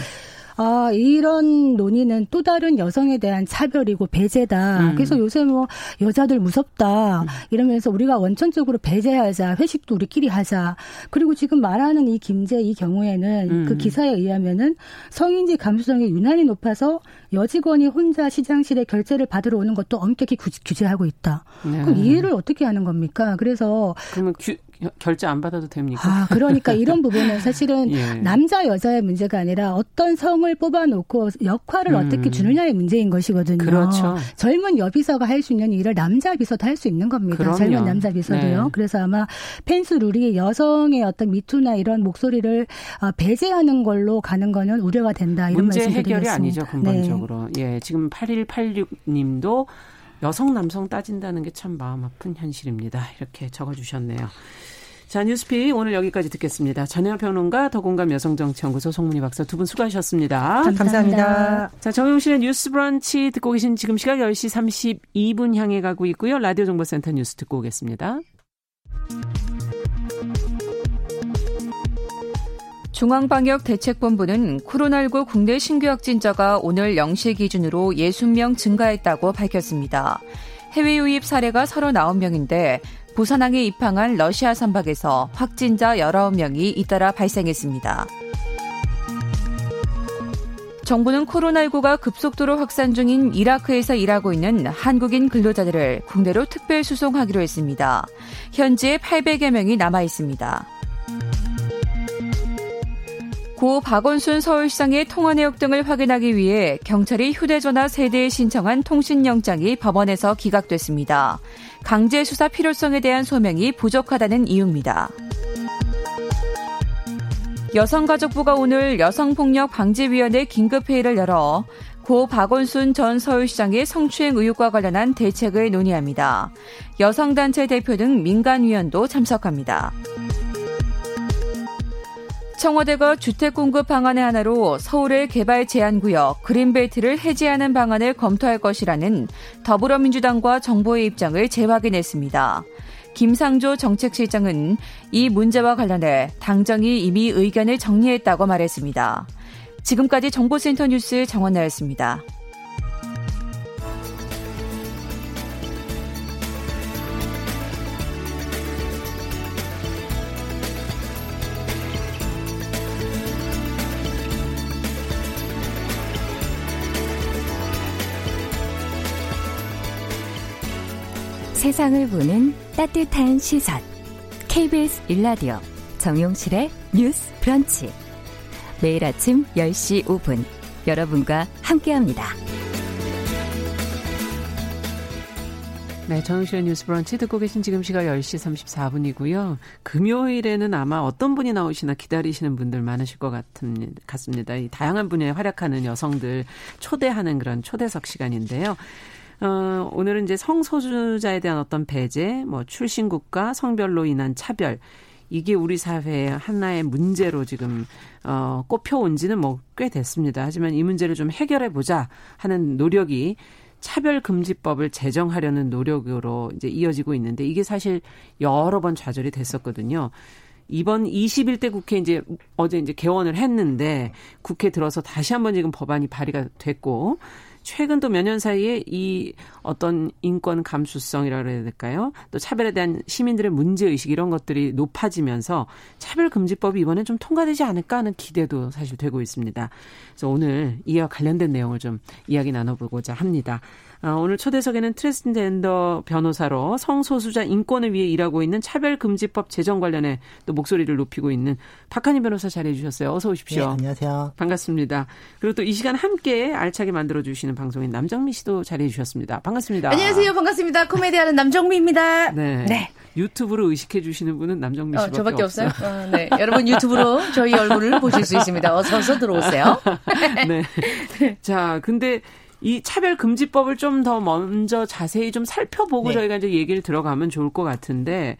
아, 이런 논의는 또 다른 여성에 대한 차별이고 배제다. 음. 그래서 요새 뭐 여자들 무섭다. 음. 이러면서 우리가 원천적으로 배제하자. 회식도 우리끼리 하자. 그리고 지금 말하는 이 김제 이 경우에는 음. 그 기사에 의하면은 성인지 감수성이 유난히 높아서 여직원이 혼자 시장실에 결제를 받으러 오는 것도 엄격히 규제하고 있다. 네. 그럼 이해를 어떻게 하는 겁니까? 그래서 그러면 규, 결제 안 받아도 됩니까? 아, 그러니까 이런 부분은 사실은 예. 남자 여자의 문제가 아니라 어떤 성을 뽑아놓고 역할을 음. 어떻게 주느냐의 문제인 것이거든요. 그렇죠. 젊은 여비서가 할 수 있는 일을 남자 비서도 할 수 있는 겁니다. 그럼요. 젊은 남자 비서도요. 네. 그래서 아마 펜스 룰이 여성의 어떤 미투나 이런 목소리를 어, 배제하는 걸로 가는 거는 우려가 된다. 이런 문제 해결이 아니죠 근본적으로. 네. 예, 지금 8186님도 여성 남성 따진다는 게 참 마음 아픈 현실입니다. 이렇게 적어주셨네요. 자, 뉴스피 오늘 여기까지 듣겠습니다. 전혜영 평론가, 더공감 여성정치연구소 송문희 박사 두 분 수고하셨습니다. 감사합니다. 감사합니다. 자, 정용실의 뉴스 브런치 듣고 계신 지금 시각 10시 32분 향해 가고 있고요. 라디오 정보센터 뉴스 듣고 오겠습니다. 중앙방역대책본부는 코로나19 국내 신규 확진자가 오늘 0시 기준으로 60명 증가했다고 밝혔습니다. 해외 유입 사례가 39명인데 부산항에 입항한 러시아 선박에서 확진자 19명이 잇따라 발생했습니다. 정부는 코로나19가 급속도로 확산 중인 이라크에서 일하고 있는 한국인 근로자들을 국내로 특별 수송하기로 했습니다. 현재 800여 명이 남아 있습니다. 고 박원순 서울시장의 통화 내역 등을 확인하기 위해 경찰이 휴대전화 세대에 신청한 통신영장이 법원에서 기각됐습니다. 강제 수사 필요성에 대한 소명이 부족하다는 이유입니다. 여성가족부가 오늘 여성폭력 방지위원회 긴급회의를 열어 고 박원순 전 서울시장의 성추행 의혹과 관련한 대책을 논의합니다. 여성단체 대표 등 민간위원도 참석합니다. 청와대가 주택 공급 방안의 하나로 서울의 개발 제한 구역 그린벨트를 해제하는 방안을 검토할 것이라는 더불어민주당과 정부의 입장을 재확인했습니다. 김상조 정책실장은 이 문제와 관련해 당정이 이미 의견을 정리했다고 말했습니다. 지금까지 정보센터 뉴스 정원나였습니다. 세상을 보는 따뜻한 시선. KBS 일라디오 정용실의 뉴스 브런치. 매일 아침 10시 5분 여러분과 함께합니다. 네, 정용실의 뉴스 브런치 듣고 계신 지금 시각 10시 34분이고요. 금요일에는 아마 어떤 분이 나오시나 기다리시는 분들 많으실 것 같습니다. 이 다양한 분야에 활약하는 여성들 초대하는 그런 초대석 시간인데요. 어, 오늘은 이제 성소수자에 대한 어떤 배제, 뭐 출신 국가, 성별로 인한 차별, 이게 우리 사회의 하나의 문제로 지금 어 꼽혀온 지는 뭐 꽤 됐습니다. 하지만 이 문제를 좀 해결해 보자 하는 노력이 차별 금지법을 제정하려는 노력으로 이제 이어지고 있는데 이게 사실 여러 번 좌절이 됐었거든요. 이번 21대 국회 이제 어제 이제 개원을 했는데 국회 들어서 다시 한번 지금 법안이 발의가 됐고 최근 또 몇 년 사이에 이 어떤 인권 감수성이라 그래야 될까요? 또 차별에 대한 시민들의 문제 의식 이런 것들이 높아지면서 차별 금지법이 이번에 좀 통과되지 않을까 하는 기대도 사실 되고 있습니다. 그래서 오늘 이와 관련된 내용을 좀 이야기 나눠보고자 합니다. 어, 오늘 초대석에는 트랜스젠더 변호사로 성소수자 인권을 위해 일하고 있는 차별금지법 제정 관련해 또 목소리를 높이고 있는 박한희 변호사 자리해 주셨어요. 어서 오십시오. 네, 안녕하세요. 반갑습니다. 그리고 또 이 시간 함께 알차게 만들어 주시는 방송인 남정미 씨도 자리해 주셨습니다. 반갑습니다. 안녕하세요. 반갑습니다. 코미디하는 남정미입니다. 네. 네. 유튜브로 의식해 주시는 분은 남정미 씨밖에 어, 저밖에 없어요. 없어요. 어, 네. 여러분 유튜브로 저희 얼굴을 보실 수 있습니다. 어서 어서 들어오세요. 네. 자, 근데 이 차별 금지법을 좀 더 먼저 자세히 좀 살펴보고 네. 저희가 이제 얘기를 들어가면 좋을 것 같은데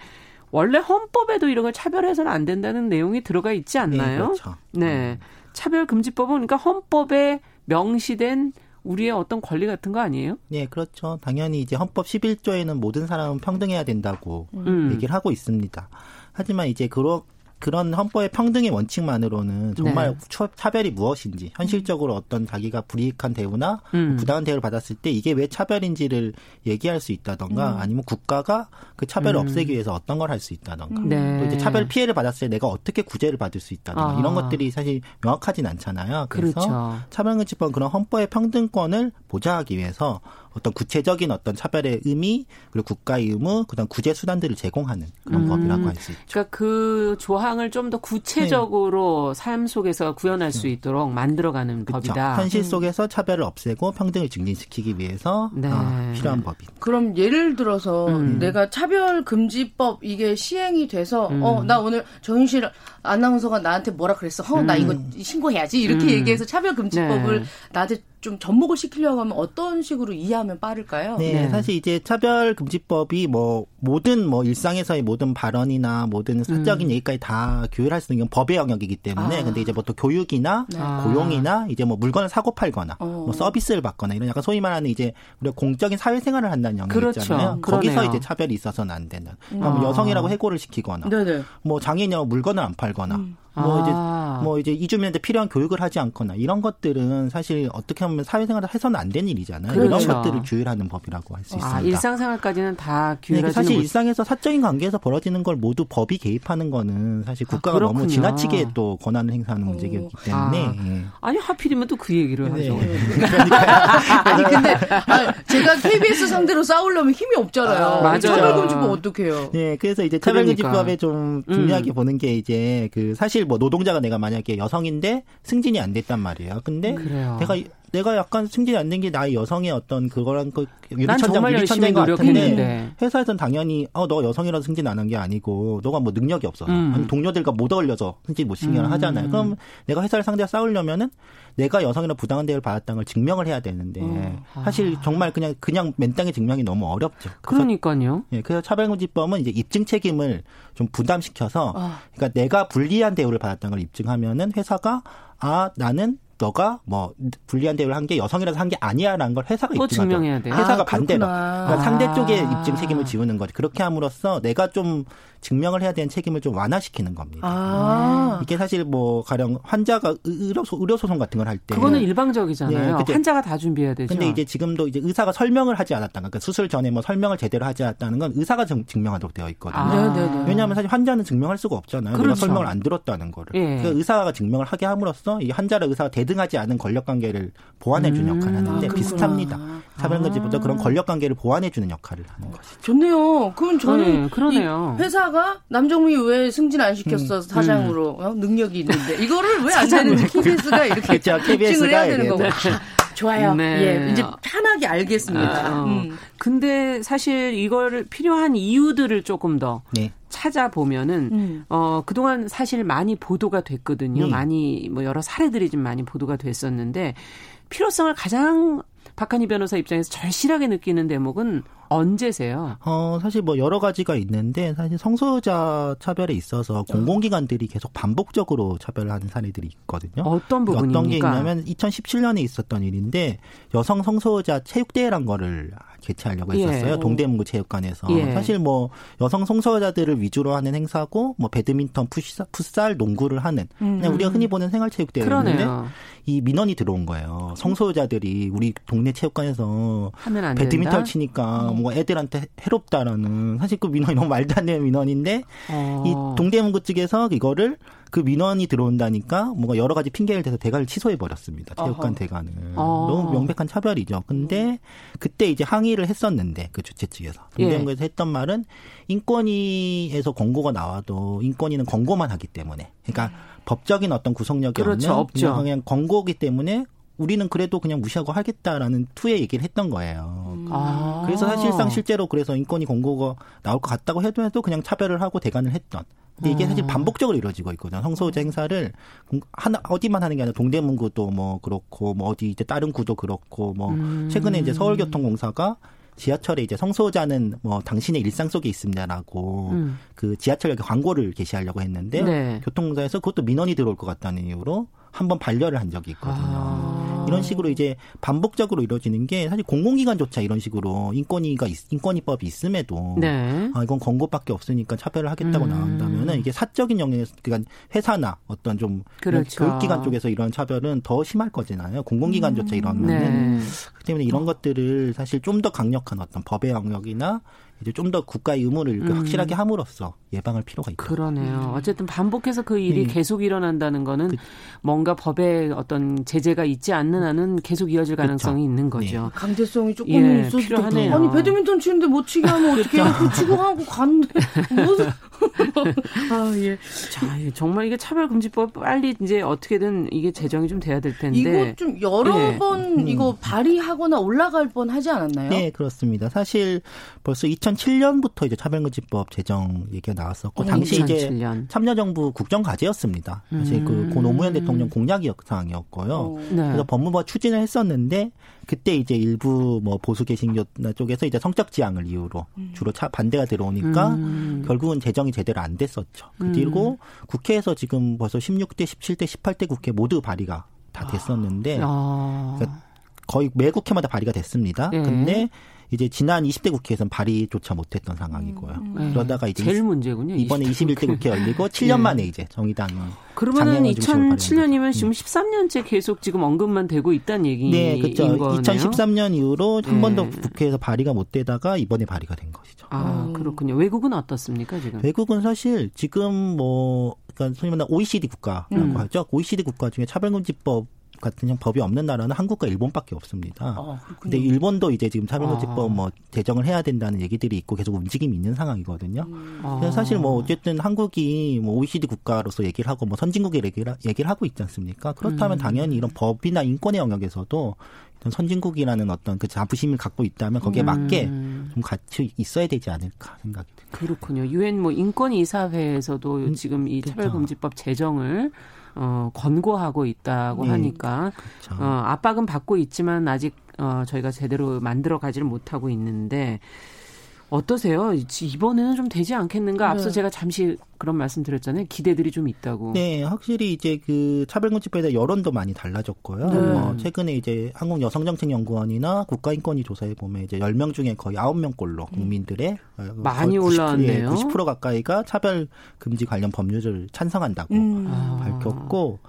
원래 헌법에도 이런 걸 차별해서는 안 된다는 내용이 들어가 있지 않나요? 네. 그렇죠. 네. 차별 금지법은 그러니까 헌법에 명시된 우리의 어떤 권리 같은 거 아니에요? 네, 그렇죠. 당연히 이제 헌법 11조에는 모든 사람은 평등해야 된다고 음. 얘기를 하고 있습니다. 하지만 이제 그런 그런 헌법의 평등의 원칙만으로는 정말 네. 차별이 무엇인지 현실적으로 어떤 자기가 불이익한 대우나 음. 부당한 대우를 받았을 때 이게 왜 차별인지를 얘기할 수 있다던가 음. 아니면 국가가 그 차별을 음. 없애기 위해서 어떤 걸 할 수 있다던가 네. 또 이제 차별 피해를 받았을 때 내가 어떻게 구제를 받을 수 있다던가 아. 이런 것들이 사실 명확하진 않잖아요. 그래서 그렇죠. 차별금지법 그런 헌법의 평등권을 보장하기 위해서 어떤 구체적인 어떤 차별의 의미 그리고 국가의 의무 그다음 구제 수단들을 제공하는 그런 음. 법이라고 할 수 있죠. 그러니까 그 조항을 좀 더 구체적으로 네. 삶 속에서 구현할 네. 수 있도록 만들어가는 그쵸. 법이다. 현실 속에서 차별을 없애고 평등을 증진시키기 위해서 네. 어, 필요한 법이. 그럼 예를 들어서 음. 내가 차별 금지법 이게 시행이 돼서 음. 어나 오늘 정윤실 아나운서가 나한테 뭐라 그랬어? 어나 이거 음. 신고해야지 이렇게 음. 얘기해서 차별 금지법을 네. 나한테 좀 접목을 시키려고 하면 어떤 식으로 이해하면 빠를까요? 네, 네. 사실 이제 차별금지법이 뭐 모든 뭐 일상에서의 모든 발언이나 모든 사적인 음. 얘기까지 다 규율할 수 있는 건 법의 영역이기 때문에 아. 근데 이제 보통 뭐 교육이나 네. 고용이나 이제 뭐 물건을 사고 팔거나 어. 뭐 서비스를 받거나 이런 약간 소위 말하는 이제 우리가 공적인 사회생활을 한다는 영역 그렇죠. 있잖아요. 거기서 그러네요. 이제 차별이 있어서는 안 된다. 음. 뭐 여성이라고 해고를 시키거나 네네. 뭐 장애인이라고 물건을 안 팔거나 음. 뭐 아. 이제 뭐 이제 이주민한테 필요한 교육을 하지 않거나 이런 것들은 사실 어떻게 하면 사회생활을 해서는 안 되는 일이잖아요. 그렇죠. 이런 것들을 규율하는 법이라고 할수 아, 있습니다. 아, 일상생활까지는 다 규율하는 네, 사실 일상에서 사적인 관계에서 벌어지는 걸 모두 법이 개입하는 거는 사실 아, 국가가 아, 너무 지나치게 또 권한을 행사하는 문제이기 때문에 아. 예. 아니 하필이면 또 그 얘기를 네. 하죠. 아니 근데 아, 제가 KBS 상대로 싸우려면 힘이 없잖아요. 아, 맞아요. 차별금지법 어떡해요? 네, 그래서 이제 차별금지법에 그러니까. 좀 중요하게 음. 보는 게 이제 그 사실 뭐 노동자가 내가 만약에 여성인데 승진이 안 됐단 말이에요. 근데 그래요. 내가 내가 약간 승진이 안 된 게 나의 여성의 어떤 그거랑 그 유리천장 유리천장인 것 같은데 회사에서는 당연히 어 너 여성이라서 승진 안 한 게 아니고 너가 뭐 능력이 없어서 음. 아니 동료들과 못 어울려서 승진 못 시키거나 음. 하잖아요. 그럼 내가 회사를 상대로 싸우려면은 내가 여성이라 부당한 대우를 받았다는 걸 증명을 해야 되는데 어. 아. 사실 정말 그냥 그냥 맨땅에 증명이 너무 어렵죠. 그러니까요. 예, 그래서 차별금지법은 이제 입증 책임을 좀 부담시켜서 어. 그러니까 내가 불리한 대우를 받았다는 걸 입증하면은 회사가 아 나는 너가 뭐 불리한 대우를 한 게 여성이라서 한 게 아니야라는 걸 회사가 입증해야 돼. 회사가 아, 반대로 그러니까 상대 쪽에 입증 책임을 지우는 거지. 그렇게 함으로써 내가 좀 증명을 해야 되는 책임을 좀 완화시키는 겁니다. 아. 이게 사실 뭐 가령 환자가 의료, 의료 소송 같은 걸 할 때 그거는 일방적이잖아요. 네, 환자가 다 준비해야 되죠. 근데 이제 지금도 이제 의사가 설명을 하지 않았다는 그러니까 수술 전에 뭐 설명을 제대로 하지 않았다는 건 의사가 증, 명하도록 되어 있거든요. 아. 네, 네, 네. 왜냐하면 사실 환자는 증명할 수가 없잖아요. 그렇죠. 설명을 안 들었다는 거를. 예. 그러니까 의사가 증명을 하게 함으로써 이 환자랑 의사가 대등하지 않은 권력 관계를 보완해 주는 음. 역할을 하는데 아, 비슷합니다. 차별금지보다 아. 그런 권력 관계를 보완해 주는 역할을 하는 것이죠. 좋네요. 그럼 저는 네, 그러네요. 회사 가 남정미 왜 승진 안 시켰어 음. 사장으로 어? 능력이 있는데 이거를 왜 안 되는지 KBS가 이렇게 그렇죠. 입증을 해야 되는 거고. 좋아요. 네. 예, 이제 편하게 알겠습니다. 아, 어. 음. 근데 사실 이걸 필요한 이유들을 조금 더 네. 찾아보면은 음. 어 그동안 사실 많이 보도가 됐거든요. 네. 많이 뭐 여러 사례들이 좀 많이 보도가 됐었는데 필요성을 가장 박한희 변호사 입장에서 절실하게 느끼는 대목은 언제세요? 어, 사실 뭐 여러 가지가 있는데 사실 성소유자 차별에 있어서 공공기관들이 계속 반복적으로 차별하는 사례들이 있거든요. 어떤 부분입니까? 어떤 게 있냐면 2017년에 있었던 일인데 여성 성소유자 체육대회란 거를 개최하려고 예. 했었어요. 예. 동대문구 체육관에서. 예. 사실 뭐 여성 성소유자들을 위주로 하는 행사고 뭐 배드민턴, 풋살, 풋살 농구를 하는 그냥 우리가 흔히 보는 생활체육대회였는데 이 민원이 들어온 거예요. 성소유자들이 우리 동네 체육관에서 배드민턴 치니까 어. 뭔가 애들한테 해롭다라는 사실 그 민원이 너무 말도 안 되는 민원인데 어. 이 동대문구 측에서 이거를 그 민원이 들어온다니까 뭔가 여러 가지 핑계를 대서 대가를 취소해 버렸습니다. 체육관 어허. 대관을 어. 너무 명백한 차별이죠. 근데 그때 이제 항의를 했었는데 그 주최 측에서 동대문구에서 예. 했던 말은 인권위에서 권고가 나와도 인권위는 권고만 하기 때문에 그러니까 법적인 어떤 구속력이 그렇죠, 없는 없죠. 그냥 권고기 때문에 우리는 그래도 그냥 무시하고 하겠다라는 투의 얘기를 했던 거예요. 음. 아. 그래서 사실상 실제로 그래서 인권위 권고가 나올 것 같다고 해도 해도 그냥 차별을 하고 대관을 했던. 근데 이게 사실 아. 반복적으로 이루어지고 있거든요. 성소유자 행사를 하나 어디만 하는 게 아니라 동대문구도 뭐 그렇고 뭐 어디 이제 다른 구도 그렇고 뭐 음. 최근에 이제 서울교통공사가 지하철에 이제 성소자는 뭐 당신의 일상 속에 있습니다라고 음. 그 지하철역에 광고를 게시하려고 했는데 네. 교통공사에서 그것도 민원이 들어올 것 같다는 이유로 한번 반려를 한 적이 있거든요. 아. 이런 식으로 이제 반복적으로 이루어지는 게 사실 공공기관조차 이런 식으로 인권위가 인권위법이 있음에도 네. 아 이건 권고밖에 없으니까 차별을 하겠다고 음. 나온다면은 이게 사적인 영역에서 그러니까 회사나 어떤 좀 그렇죠. 교육기관 쪽에서 이런 차별은 더 심할 거잖아요. 공공기관조차 이러면은 네. 그 때문에 이런 것들을 사실 좀 더 강력한 어떤 법의 영역이나 이제 좀 더 국가의 의무를 음. 확실하게 함으로써 예방할 필요가 있다. 그러네요. 어쨌든 반복해서 그 일이 네. 계속 일어난다는 거는 그, 뭔가 법에 어떤 제재가 있지 않는 한은 계속 이어질 가능성이 그쵸. 있는 거죠. 네. 강제성이 조금 예, 있어도 필요하네요. 아니 배드민턴 치는데 못 치게 하면 어떻게 해요? 그 치고 하고 갔는데 무슨 아 예. 자 정말 이게 차별금지법 빨리 이제 어떻게든 이게 제정이 좀 돼야 될 텐데 이거 좀 여러 네. 번 음. 이거 발의하거나 올라갈 뻔 하지 않았나요? 네 그렇습니다. 사실 벌써 2007년부터 이제 차별금지법 제정 얘기가 나왔었고 어, 당시 2007년. 이제 참여정부 국정과제였습니다. 사실 그 음. 그고 노무현 대통령 공약 사항이었고요. 어. 네. 그래서 법무부가 추진을 했었는데 그때 이제 일부 뭐 보수 개신교 쪽에서 이제 성적 지향을 이유로 음. 주로 차 반대가 들어오니까 음. 결국은 제정이 제대로 안 됐었죠. 그리고 음. 국회에서 지금 벌써 16대, 17대, 18대 국회 모두 발의가 다 됐었는데 아. 그러니까 거의 매 국회마다 발의가 됐습니다. 네. 근데 이제 지난 20대 국회에서는 발의조차 못했던 상황이고요. 음. 네. 그러다가 이제 제일 문제군요. 이번에 21대 국회 열리고 7년 네. 만에 이제 정의당이 그러면은 2007년이면 지금 13년째 계속 지금 언급만 되고 있다는 얘기인 네, 그렇죠. 거네요. 2013년 이후로 한 번도 네. 국회에서 발의가 못 되다가 이번에 발의가 된 것이죠. 아 그렇군요. 외국은 어떻습니까 지금? 외국은 사실 지금 뭐 그러니까 소위 말하는 OECD 국가라고 음. 하죠. OECD 국가 중에 차별금지법 같은 법이 없는 나라는 한국과 일본밖에 없습니다. 아, 근데 일본도 이제 지금 차별금지법 아. 뭐 제정을 해야 된다는 얘기들이 있고 계속 움직임이 있는 상황이거든요. 음. 그래서 사실 뭐 어쨌든 한국이 뭐 OECD 국가로서 얘기를 하고 뭐 선진국의 얘기를, 얘기를 하고 있지 않습니까? 그렇다면 음. 당연히 이런 법이나 인권의 영역에서도 선진국이라는 어떤 그 자부심을 갖고 있다면 거기에 맞게 음. 좀 같이 있어야 되지 않을까 생각이 듭니다. 그렇군요. 유엔 뭐 인권이사회에서도 음, 지금 이 그렇죠. 차별금지법 제정을 어, 권고하고 있다고 네. 하니까 그렇죠. 어, 압박은 받고 있지만 아직 어, 저희가 제대로 만들어 가지를 못하고 있는데 어떠세요? 이번에는 좀 되지 않겠는가? 앞서 네. 제가 잠시 그런 말씀 드렸잖아요. 기대들이 좀 있다고. 네, 확실히 이제 그 차별금지법에 대한 여론도 많이 달라졌고요. 네. 어, 최근에 이제 한국 여성정책연구원이나 국가인권위 조사에 보면 이제 10명 중에 거의 9명꼴로 국민들의 많이 올라왔네요. 90% 가까이가 차별금지 관련 법률을 찬성한다고 음. 밝혔고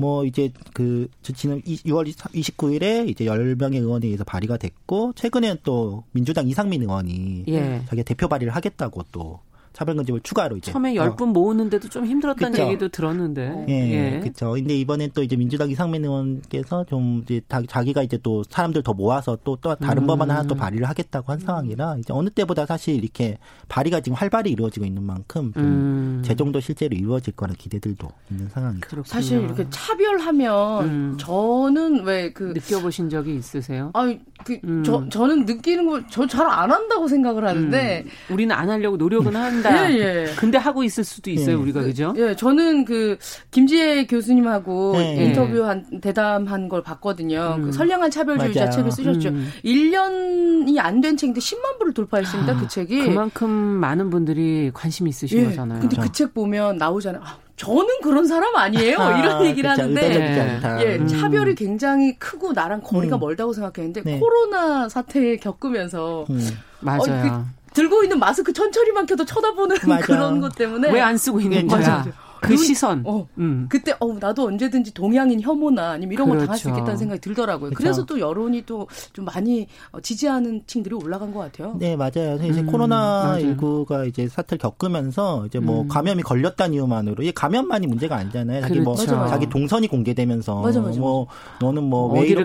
뭐 이제 그 지난 6월 29일에 이제 10명의 의원에 의해서 발의가 됐고 최근에는 또 민주당 이상민 의원이 예. 자기 대표 발의를 하겠다고 또 차별 금지를 추가로 이제 처음에 10분 어. 모으는데도 좀 힘들었다는 그쵸? 얘기도 들었는데. 예, 예. 그렇죠. 근데 이번엔 또 이제 민주당 이상민 의원께서 좀 이제 자기가 이제 또 사람들 더 모아서 또, 또 다른 음. 법안 하나 또 발의를 하겠다고 한 상황이라 이제 어느 때보다 사실 이렇게 발의가 지금 활발히 이루어지고 있는 만큼 좀 음. 제정도 실제로 이루어질 거라는 기대들도 있는 상황이죠. 그렇군요. 사실 이렇게 차별하면 음. 저는 왜 그 느껴보신 적이 있으세요? 아, 그 저, 음. 저는 느끼는 거저잘 안 한다고 생각을 하는데 음. 우리는 안 하려고 노력은 한다. 한다. 예, 예. 근데 하고 있을 수도 있어요, 예. 우리가 그죠? 예, 저는 그 김지혜 교수님하고 예. 인터뷰한 대담한 걸 봤거든요. 음. 그 선량한 차별주의자 맞아요. 책을 쓰셨죠. 음. 1년이 안 된 책인데 10만 부를 돌파했습니다. 아, 그 책이. 그만큼 많은 분들이 관심 있으신 예. 거잖아요. 근데 그 책 보면 나오잖아요. 아, 저는 그런 사람 아니에요. 아, 이런 얘기를 하는데 예, 음. 차별이 굉장히 크고 나랑 거리가 음. 멀다고 생각했는데 네. 코로나 사태 겪으면서 음. 맞아요. 어, 그 들고 있는 마스크 천천히만 켜도 쳐다보는 맞아. 그런 것 때문에 왜 안 쓰고 있는 거야? 그 시선. 어, 음. 그때 어 나도 언제든지 동양인 혐오나 아니면 이런 그렇죠. 걸 당할 수 있겠다는 생각이 들더라고요. 그렇죠. 그래서 또 여론이 또 좀 많이 어, 지지하는 층들이 올라간 것 같아요. 네 맞아요. 이제 음, 코로나 19가 이제 사태를 겪으면서 이제 뭐 음. 감염이 걸렸다는 이유만으로 이게 감염만이 문제가 아니잖아요. 자기 뭐 그렇죠. 뭐 자기 동선이 공개되면서 맞아, 맞아, 뭐 너는 뭐왜 왜, 왜 여길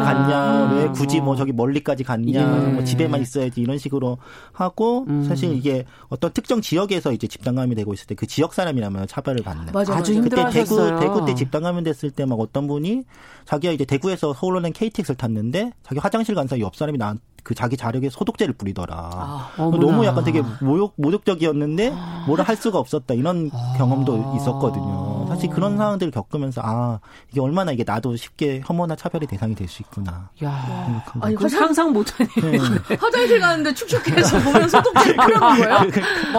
갔냐, 음. 왜 굳이 뭐 저기 멀리까지 갔냐, 뭐 집에만 있어야지 이런 식으로 하고 음. 사실 이게 어떤 특정 지역에서 이제 집단감이 되고 있을 때 그 지역 사람이라면 차별을 받는. 맞아, 아주 그때 대구 대구 때 집단 감염 됐을 때 막 어떤 분이 자기가 이제 대구에서 서울로 낸 KTX를 탔는데 자기 화장실 간 사이 옆 사람이 나 그 자기 자력에 소독제를 뿌리더라. 아, 너무 약간 되게 모욕 모욕적이었는데 뭐라 할 수가 없었다 이런 아. 경험도 있었거든요. 사실 그런 상황들을 겪으면서 아 이게 얼마나 이게 나도 쉽게 혐오나 차별의 대상이 될 수 있구나. 야, 아니 그 상상 못하니. 네. 화장실 가는데 축축해서 보면 소독제를 뿌려는 거예요?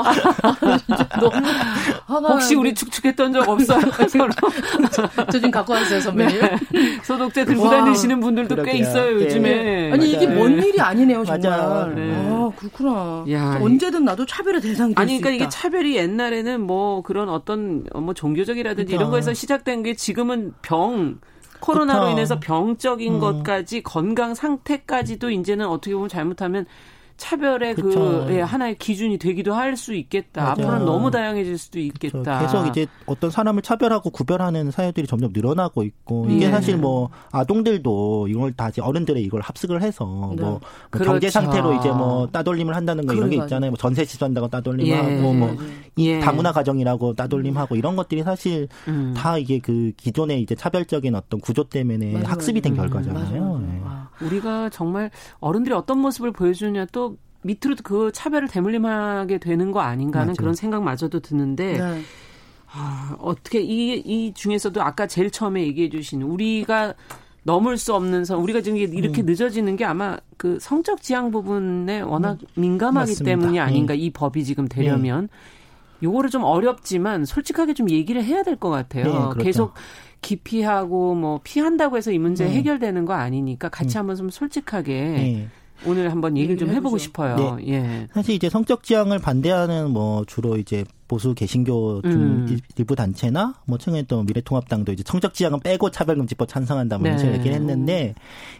너무 화가 혹시 우리 축축했던 적 없어요? 서로. 저 지금 갖고 왔어요 선배님. 네. 소독제 들고 다니시는 분들도 그러게요. 꽤 있어요 요즘에. 네. 아니 이게 뭔 일이 아니. 아니네요, 정말. 맞아. 네. 아, 그렇구나. 야, 언제든 나도 차별의 대상이 될 아니, 그러니까 이게 차별이 옛날에는 뭐 그런 어떤 뭐 종교적이라든지 그러니까. 이런 거에서 시작된 게 지금은 병 코로나로 그쵸. 인해서 병적인 음. 것까지 건강 상태까지도 이제는 어떻게 보면 잘못하면 차별의 그 예, 하나의 기준이 되기도 할 수 있겠다. 맞아. 앞으로는 너무 다양해질 수도 있겠다. 그쵸. 계속 이제 어떤 사람을 차별하고 구별하는 사회들이 점점 늘어나고 있고 이게 예. 사실 뭐 아동들도 이걸 다 어른들의 이걸 합숙을 해서 네. 뭐, 뭐. 경제 상태로 이제 뭐 따돌림을 한다는 거 이런 게 있잖아요. 뭐 전세 지수한다고 따돌림하고 예. 뭐 예. 다문화 가정이라고 따돌림하고 이런 것들이 사실 음. 다 이게 그 기존의 이제 차별적인 어떤 구조 때문에 맞아, 학습이 된 음. 결과잖아요. 네. 우리가 정말 어른들이 어떤 모습을 보여주냐 또 밑으로 그 차별을 대물림하게 되는 거 아닌가 하는 맞아요. 그런 생각마저도 드는데 네. 아, 어떻게 이, 이 중에서도 아까 제일 처음에 얘기해 주신 우리가 넘을 수 없는 선 우리가 지금 이렇게 음. 늦어지는 게 아마 그 성적 지향 부분에 워낙 음. 민감하기 맞습니다. 때문이 아닌가 음. 이 법이 지금 되려면 네. 요거를 좀 어렵지만 솔직하게 좀 얘기를 해야 될 것 같아요. 네, 그렇죠. 계속 기피하고 뭐 피한다고 해서 이 문제 음. 해결되는 거 아니니까 같이 음. 한번 좀 솔직하게 네. 오늘 한번 얘기를 좀 해보고 싶어요. 네. 예. 사실 이제 성적 지향을 반대하는 뭐 주로 이제 보수 개신교 중 음. 일부 단체나 뭐 최근에 또 미래통합당도 이제 성적 지향은 빼고 차별금지법 찬성한다 뭐 네. 이런 얘기를 했는데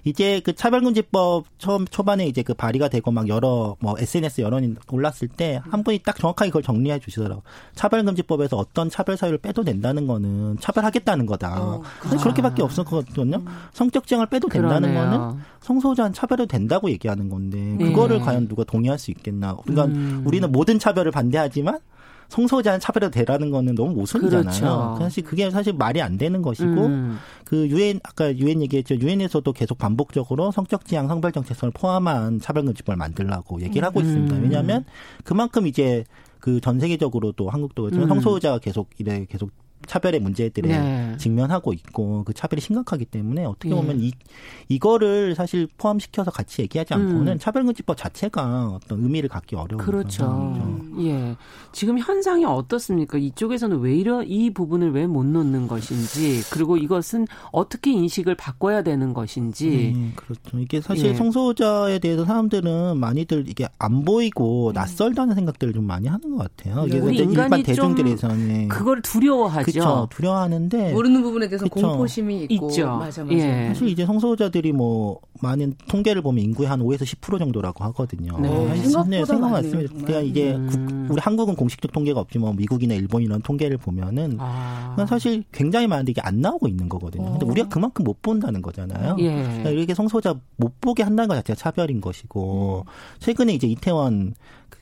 이제 그 차별금지법 처음 초반에 이제 그 발의가 되고 막 여러 뭐 SNS 여론이 올랐을 때 한 분이 딱 정확하게 그걸 정리해 주시더라고. 차별금지법에서 어떤 차별 사유를 빼도 된다는 거는 차별하겠다는 거다. 어, 그렇죠. 그렇게밖에 없었거든요. 음. 성적 지향을 빼도 된다는 그러네요. 거는 성소수자한 차별도 된다고 얘기하는 건데 그거를 네. 과연 누가 동의할 수 있겠나? 그러니까 음. 우리는 모든 차별을 반대하지만 성소자는 차별해도 되라는 거는 너무 모순이잖아요. 그렇죠. 사실 그게 사실 말이 안 되는 것이고 음. 그 유엔 아까 유엔 얘기했죠. 유엔에서도 계속 반복적으로 성적 지향 성별 정체성을 포함한 차별 금지법을 만들라고 얘기를 하고 음. 있습니다. 왜냐하면 그만큼 이제 그 전 세계적으로도 한국도 그렇지만 음. 성소수자가 계속 이래 계속 차별의 문제들에 네. 직면하고 있고 그 차별이 심각하기 때문에 어떻게 예. 보면 이 이거를 사실 포함시켜서 같이 얘기하지 않고는 음. 차별금지법 자체가 어떤 의미를 갖기 어려운 그렇죠. 상황이죠. 예. 지금 현상이 어떻습니까? 이쪽에서는 왜 이런 이 부분을 왜못 놓는 것인지 그리고 이것은 어떻게 인식을 바꿔야 되는 것인지. 음, 그렇죠. 이게 사실 예. 성소자에 대해서 사람들은 많이들 이게 안 보이고 음. 낯설다는 생각들을 좀 많이 하는 것 같아요. 이게 우리 일반 대중들에서는 그걸 두려워하죠. 그렇죠. 두려워하는데 모르는 부분에 대해서 그쵸. 공포심이 있고 있죠. 맞아 맞아. 예. 사실 이제 성소자들이 뭐 많은 통계를 보면 인구의 한 5에서 10% 정도라고 하거든요. 네. 네 생각보다 생각 많습니다. 그러니까 이게 음. 우리 한국은 공식적 통계가 없지만 미국이나 일본 이런 통계를 보면은 아. 사실 굉장히 많은데 이게 안 나오고 있는 거거든요. 근데 어. 우리가 그만큼 못 본다는 거잖아요. 예. 그러니까 이렇게 성소자 못 보게 한다는 것 자체가 차별인 것이고 음. 최근에 이제 이태원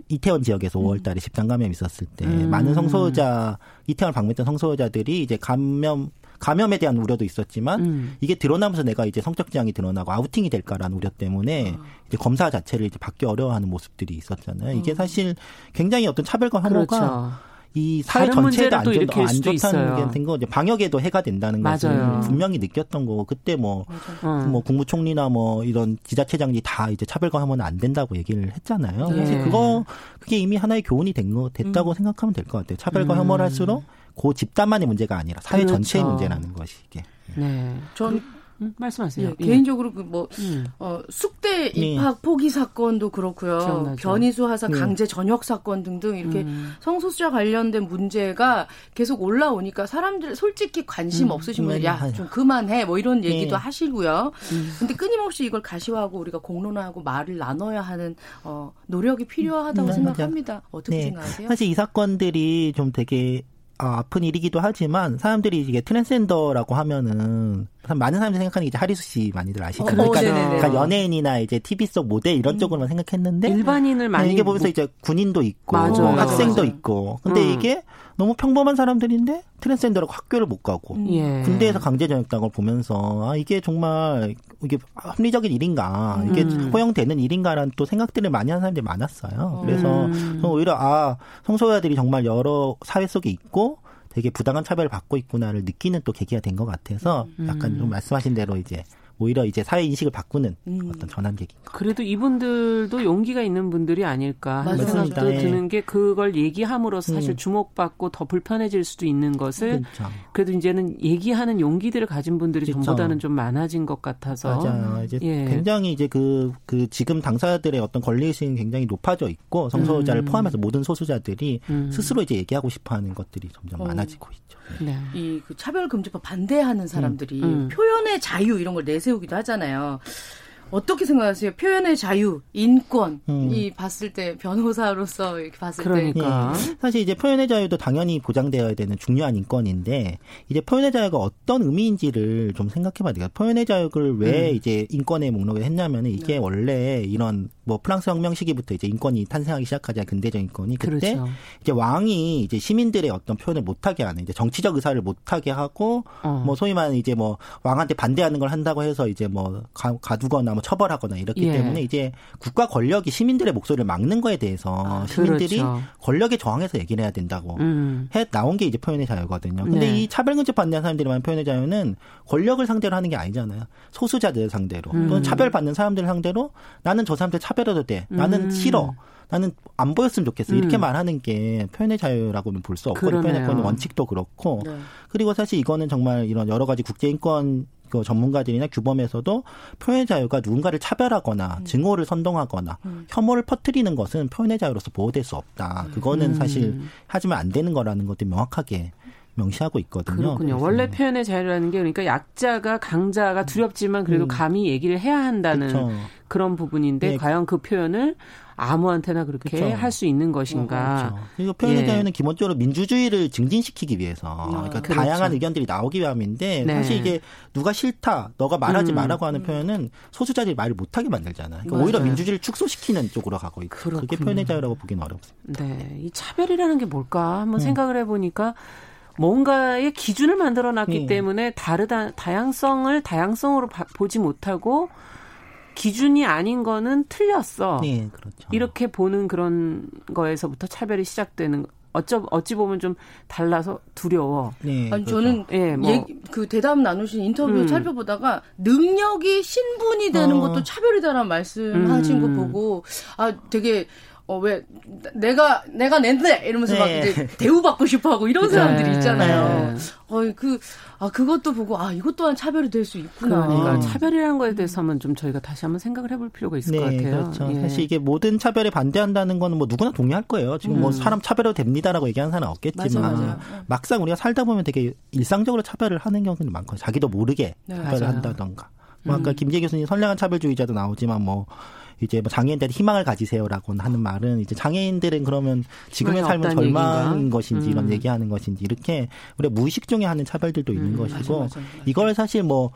이태원 지역에서 5월 달에 집단 감염이 있었을 때 음. 많은 성소자 이태원을 방문했던 성소자들이 이제 감염 감염에 대한 우려도 있었지만 음. 이게 드러나면서 내가 이제 성적 지향이 드러나고 아우팅이 될까라는 우려 때문에 어. 이제 검사 자체를 이제 받기 어려워하는 모습들이 있었잖아요. 이게 음. 사실 굉장히 어떤 차별과 혐오가 그렇죠. 이 사회 전체가 안, 좋, 안 좋다는 게 이제 방역에도 해가 된다는 것을 분명히 느꼈던 거고 그때 뭐뭐 어. 뭐 국무총리나 뭐 이런 지자체장이 다 이제 차별과 혐오는 안 된다고 얘기를 했잖아요. 네. 사실 그거 그게 이미 하나의 교훈이 된 거 됐다고 음. 생각하면 될 것 같아요. 차별과 음. 혐오를 할수록 그 집단만의 문제가 아니라 사회 그렇죠. 전체의 문제라는 것이 이게. 네. 전 음, 말씀하세요. 예, 예. 개인적으로 그뭐 음. 어, 숙대 네. 입학 네. 포기 사건도 그렇고요. 기억나죠. 변희수 하사 네. 강제 전역 사건 등등 이렇게 음. 성소수자 관련된 문제가 계속 올라오니까 사람들 솔직히 관심 음. 없으신 분들 야좀 그만해 뭐 이런 네. 얘기도 네. 하시고요. 음. 근데 끊임없이 이걸 가시화하고 우리가 공론화하고 말을 나눠야 하는 어, 노력이 필요하다고 음, 생각합니다. 어떻게 생각하세요? 사실 이 사건들이 좀 되게 아, 아픈 일이기도 하지만 사람들이 이게 트랜스젠더라고 하면은 많은 사람들이 생각하는 게 이제 하리수 씨 많이들 아시잖아요. 어, 그러니까, 그러니까, 연예인이나 이제 TV 속 모델 이런 음. 쪽으로만 생각했는데 일반인을 많이 네, 이게 보면서 뭐... 이제 군인도 있고 맞아, 학생도 맞아. 있고 근데 음. 이게 너무 평범한 사람들인데 트랜스젠더라고 학교를 못 가고 음. 예. 군대에서 강제 전역당한 걸 보면서 아 이게 정말 이게 합리적인 일인가 이게 음. 허용되는 일인가라는 또 생각들을 많이 하는 사람들이 많았어요. 그래서 음. 오히려 아 성소수자들이 정말 여러 사회 속에 있고 되게 부당한 차별을 받고 있구나를 느끼는 또 계기가 된 것 같아서 음. 약간 좀 말씀하신 대로 이제 오히려 이제 사회 인식을 바꾸는 음. 어떤 전환계기인 것 그래도 이분들도 용기가 있는 분들이 아닐까 하는 생각도 네. 드는 게 그걸 얘기함으로써 사실 음. 주목받고 더 불편해질 수도 있는 것을 그렇죠. 그래도 이제는 얘기하는 용기들을 가진 분들이 그렇죠. 전보다는 좀 많아진 것 같아서 맞아요. 이제 예. 굉장히 이제 그, 그 지금 당사자들의 어떤 권리 의식이 굉장히 높아져 있고 성소수자를 음. 포함해서 모든 소수자들이 음. 스스로 이제 얘기하고 싶어하는 것들이 점점 어. 많아지고 있죠. 네. 이그 차별금지법 반대하는 사람들이 음. 음. 표현의 자유 이런 걸 내세우기도 하잖아요. 어떻게 생각하세요? 표현의 자유, 인권, 음. 이 봤을 때 변호사로서 이렇게 봤을 그러니까. 때 예. 사실 이제 표현의 자유도 당연히 보장되어야 되는 중요한 인권인데 이제 표현의 자유가 어떤 의미인지를 좀 생각해봐야 돼요. 표현의 자유를 왜 음. 이제 인권의 목록에 했냐면은 이게 네. 원래 이런 뭐 프랑스 혁명 시기부터 이제 인권이 탄생하기 시작하자 근대적 인권이 그때 그렇죠. 이제 왕이 이제 시민들의 어떤 표현을 못하게 하는 이제 정치적 의사를 못하게 하고 어. 뭐 소위 말하는 이제 뭐 왕한테 반대하는 걸 한다고 해서 이제 뭐 가, 가두거나 뭐 처벌하거나 이렇기 예. 때문에 이제 국가 권력이 시민들의 목소리를 막는 거에 대해서 아, 시민들이 그렇죠. 권력에 저항해서 얘기를 해야 된다고 음. 해 나온 게 이제 표현의 자유거든요. 근데 네. 이 차별금지 반대하는 사람들이 말하는 표현의 자유는 권력을 상대로 하는 게 아니잖아요. 소수자들 상대로 음. 또는 차별받는 사람들 상대로 나는 저 사람들 차별해도 돼. 나는 음. 싫어. 나는 안 보였으면 좋겠어. 이렇게 음. 말하는 게 표현의 자유라고는 볼 수 없고 표현의 권 원칙도 그렇고 네. 그리고 사실 이거는 정말 이런 여러 가지 국제 인권 그 전문가들이나 규범에서도 표현의 자유가 누군가를 차별하거나 음. 증오를 선동하거나 음. 혐오를 퍼뜨리는 것은 표현의 자유로서 보호될 수 없다. 그거는 음. 사실 하지만 안 되는 거라는 것도 명확하게 명시하고 있거든요. 그렇군요. 원래 표현의 자유라는 게 그러니까 약자가 강자가 두렵지만 그래도 음. 감히 얘기를 해야 한다는 그렇죠. 그런 부분인데 네. 과연 그 표현을 아무한테나 그렇게 할수 있는 것인가. 어, 그렇죠. 그리고 표현의 예. 자유는 기본적으로 민주주의를 증진시키기 위해서 아, 그러니까 그렇죠. 다양한 의견들이 나오기 위함인데 네. 사실 이게 누가 싫다, 너가 말하지 음. 말라고 하는 표현은 소수자들이 말을 못하게 만들잖아요. 그러니까 오히려 민주주의를 축소시키는 쪽으로 가고 있고 그렇군요. 그게 표현의 자유라고 보기는 어렵습니다. 네, 이 차별이라는 게 뭘까 한번 음. 생각을 해보니까 뭔가의 기준을 만들어 놨기 네. 때문에 다르다 다양성을 다양성으로 바, 보지 못하고 기준이 아닌 거는 틀렸어. 네, 그렇죠. 이렇게 보는 그런 거에서부터 차별이 시작되는 어쩌 어찌 보면 좀 달라서 두려워. 네, 아니 그렇죠. 저는 예, 뭐. 얘기, 그 대담 나누신 인터뷰 음. 살펴보다가 능력이 신분이 되는 어. 것도 차별이다라는 말씀하신 음. 거 보고 아 되게 어, 왜, 내가, 내가 낸데! 이러면서 네. 막 이제 대우받고 싶어 하고 이런 사람들이 네. 있잖아요. 네. 어, 그, 아, 그것도 보고, 아, 이것 또한 차별이 될 수 있구나. 그러니까 차별이라는 거에 대해서 한번 좀 저희가 다시 한번 생각을 해볼 필요가 있을 네, 것 같아요. 그렇죠. 예. 사실 이게 모든 차별에 반대한다는 거는 뭐 누구나 동의할 거예요. 지금 뭐 음. 뭐 사람 차별해도 됩니다라고 얘기하는 사람은 없겠지만. 맞아, 맞아. 막상 우리가 살다 보면 되게 일상적으로 차별을 하는 경우는 많거든요. 자기도 모르게 네, 차별을 맞아요. 한다던가. 뭐 아까 음. 김재 교수님 선량한 차별주의자도 나오지만 뭐 이제 뭐 장애인들한테 희망을 가지세요라고 하는 말은 이제 장애인들은 그러면 지금의 삶은 절망인? 것인지 음. 이런 얘기하는 것인지 이렇게 우리가 무의식 중에 하는 차별들도 있는 음, 것이고 맞아, 맞아. 이걸 사실 뭐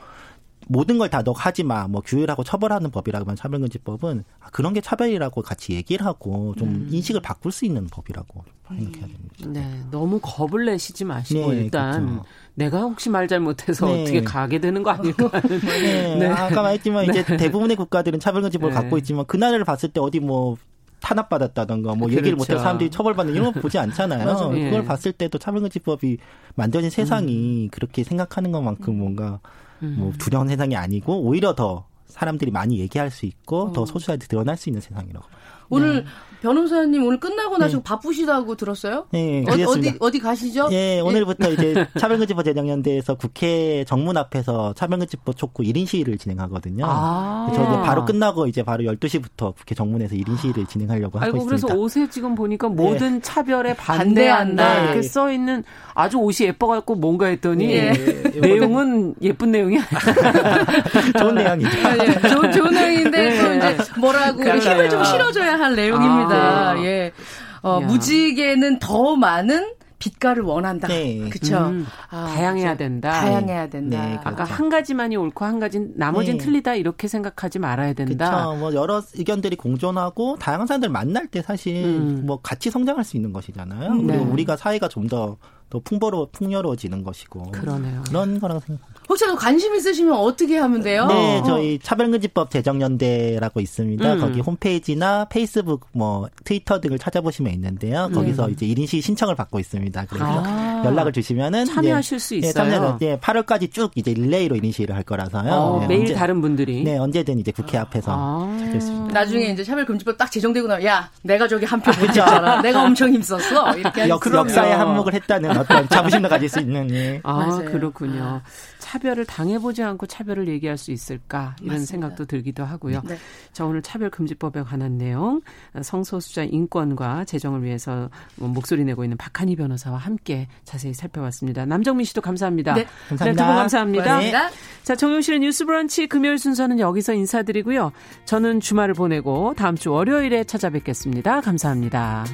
모든 걸 다 너 하지 마. 뭐 규율하고 처벌하는 법이라고 하면 차별금지법은 아, 그런 게 차별이라고 같이 얘기를 하고 좀 음. 인식을 바꿀 수 있는 법이라고 생각해야 됩니다. 네, 너무 겁을 내시지 마시고 네, 일단 그렇죠. 내가 혹시 말 잘못해서 네. 어떻게 가게 되는 거 아닐까 하는. 네, 네. 아까 말했지만 이제 네. 대부분의 국가들은 차별금지법을 네. 갖고 있지만 그 나라를 봤을 때 어디 뭐 탄압받았다던가 뭐 그렇죠. 얘기를 못해서 사람들이 처벌받는 이런 거 보지 않잖아요. 그걸 봤을 때도 차별금지법이 만들어진 세상이 음. 그렇게 생각하는 것만큼 뭔가 뭐 음. 두려운 세상이 아니고 오히려 더 사람들이 많이 얘기할 수 있고 어. 더 소수자한테 드러날 수 있는 세상이라고. 오늘 네. 변호사님 오늘 끝나고 나서 네. 바쁘시다고 들었어요? 네, 어, 어디 어디 가시죠? 예, 오늘부터 이제 차별금지법 제정연대에서 국회 정문 앞에서 차별금지법 촉구 1인 시위를 진행하거든요. 아~ 저도 바로 끝나고 이제 바로 12시부터 국회 정문에서 1인 시위를 진행하려고 하고 있습니다. 그래서 옷에 지금 보니까 모든 네. 차별에 반대한다 이렇게 써 있는 아주 옷이 예뻐 갖고 뭔가 했더니 예. 내용은 예쁜 내용이 좋은 내용이죠. 예, 좋은, 좋은 내용인데 또 이제 뭐라고 힘을 좀 실어줘야 할 내용입니다. 아, 네. 예. 어, 무지개는 더 많은 빛깔을 원한다. 네. 그렇죠. 음, 아, 다양해야 된다. 다양해야 된다. 네, 그렇죠. 아까 한 가지만이 옳고 한 가지는 나머지는 네. 틀리다 이렇게 생각하지 말아야 된다. 그렇죠. 뭐 여러 의견들이 공존하고 다양한 사람들 만날 때 사실 음. 뭐 같이 성장할 수 있는 것이잖아요. 음, 그리고 네. 우리가 사회가 좀더 더 풍부로 풍요로워지는 것이고 그러네요. 그런 거라고 생각합니다. 혹시라도 관심 있으시면 어떻게 하면 돼요? 네, 저희 차별금지법 제정연대라고 있습니다. 음. 거기 홈페이지나 페이스북, 뭐 트위터 등을 찾아보시면 있는데요. 거기서 음. 이제 1인 시 신청을 받고 있습니다. 그래서 아. 연락을 주시면은 참여하실 수 있어요. 네, 참여 네, 8월까지 쭉 이제 릴레이로 1인 시를 할 거라서요. 어, 네, 매일 언제, 다른 분들이 네, 언제든 이제 국회 앞에서 아. 찾을 수 있습니다. 나중에 이제 차별금지법 딱 제정되고 나면 야, 내가 저기 한표 못했잖아. 내가 엄청 힘썼어. 이렇게 역, 역사에 한몫을 했다는 어떤 자부심도 가질 수 있는 예. 아 맞아요. 그렇군요. 차 별을 당해보지 않고 차별을 얘기할 수 있을까 이런 맞습니다. 생각도 들기도 하고요. 네. 자 오늘 차별금지법에 관한 내용 성소수자 인권과 재정을 위해서 목소리 내고 있는 박한희 변호사와 함께 자세히 살펴봤습니다. 남정민 씨도 감사합니다. 네, 감사합니다. 네, 두분 감사합니다. 네. 자 정용실의 뉴스브런치 금요일 순서는 여기서 인사드리고요. 저는 주말을 보내고 다음 주 월요일에 찾아뵙겠습니다. 감사합니다.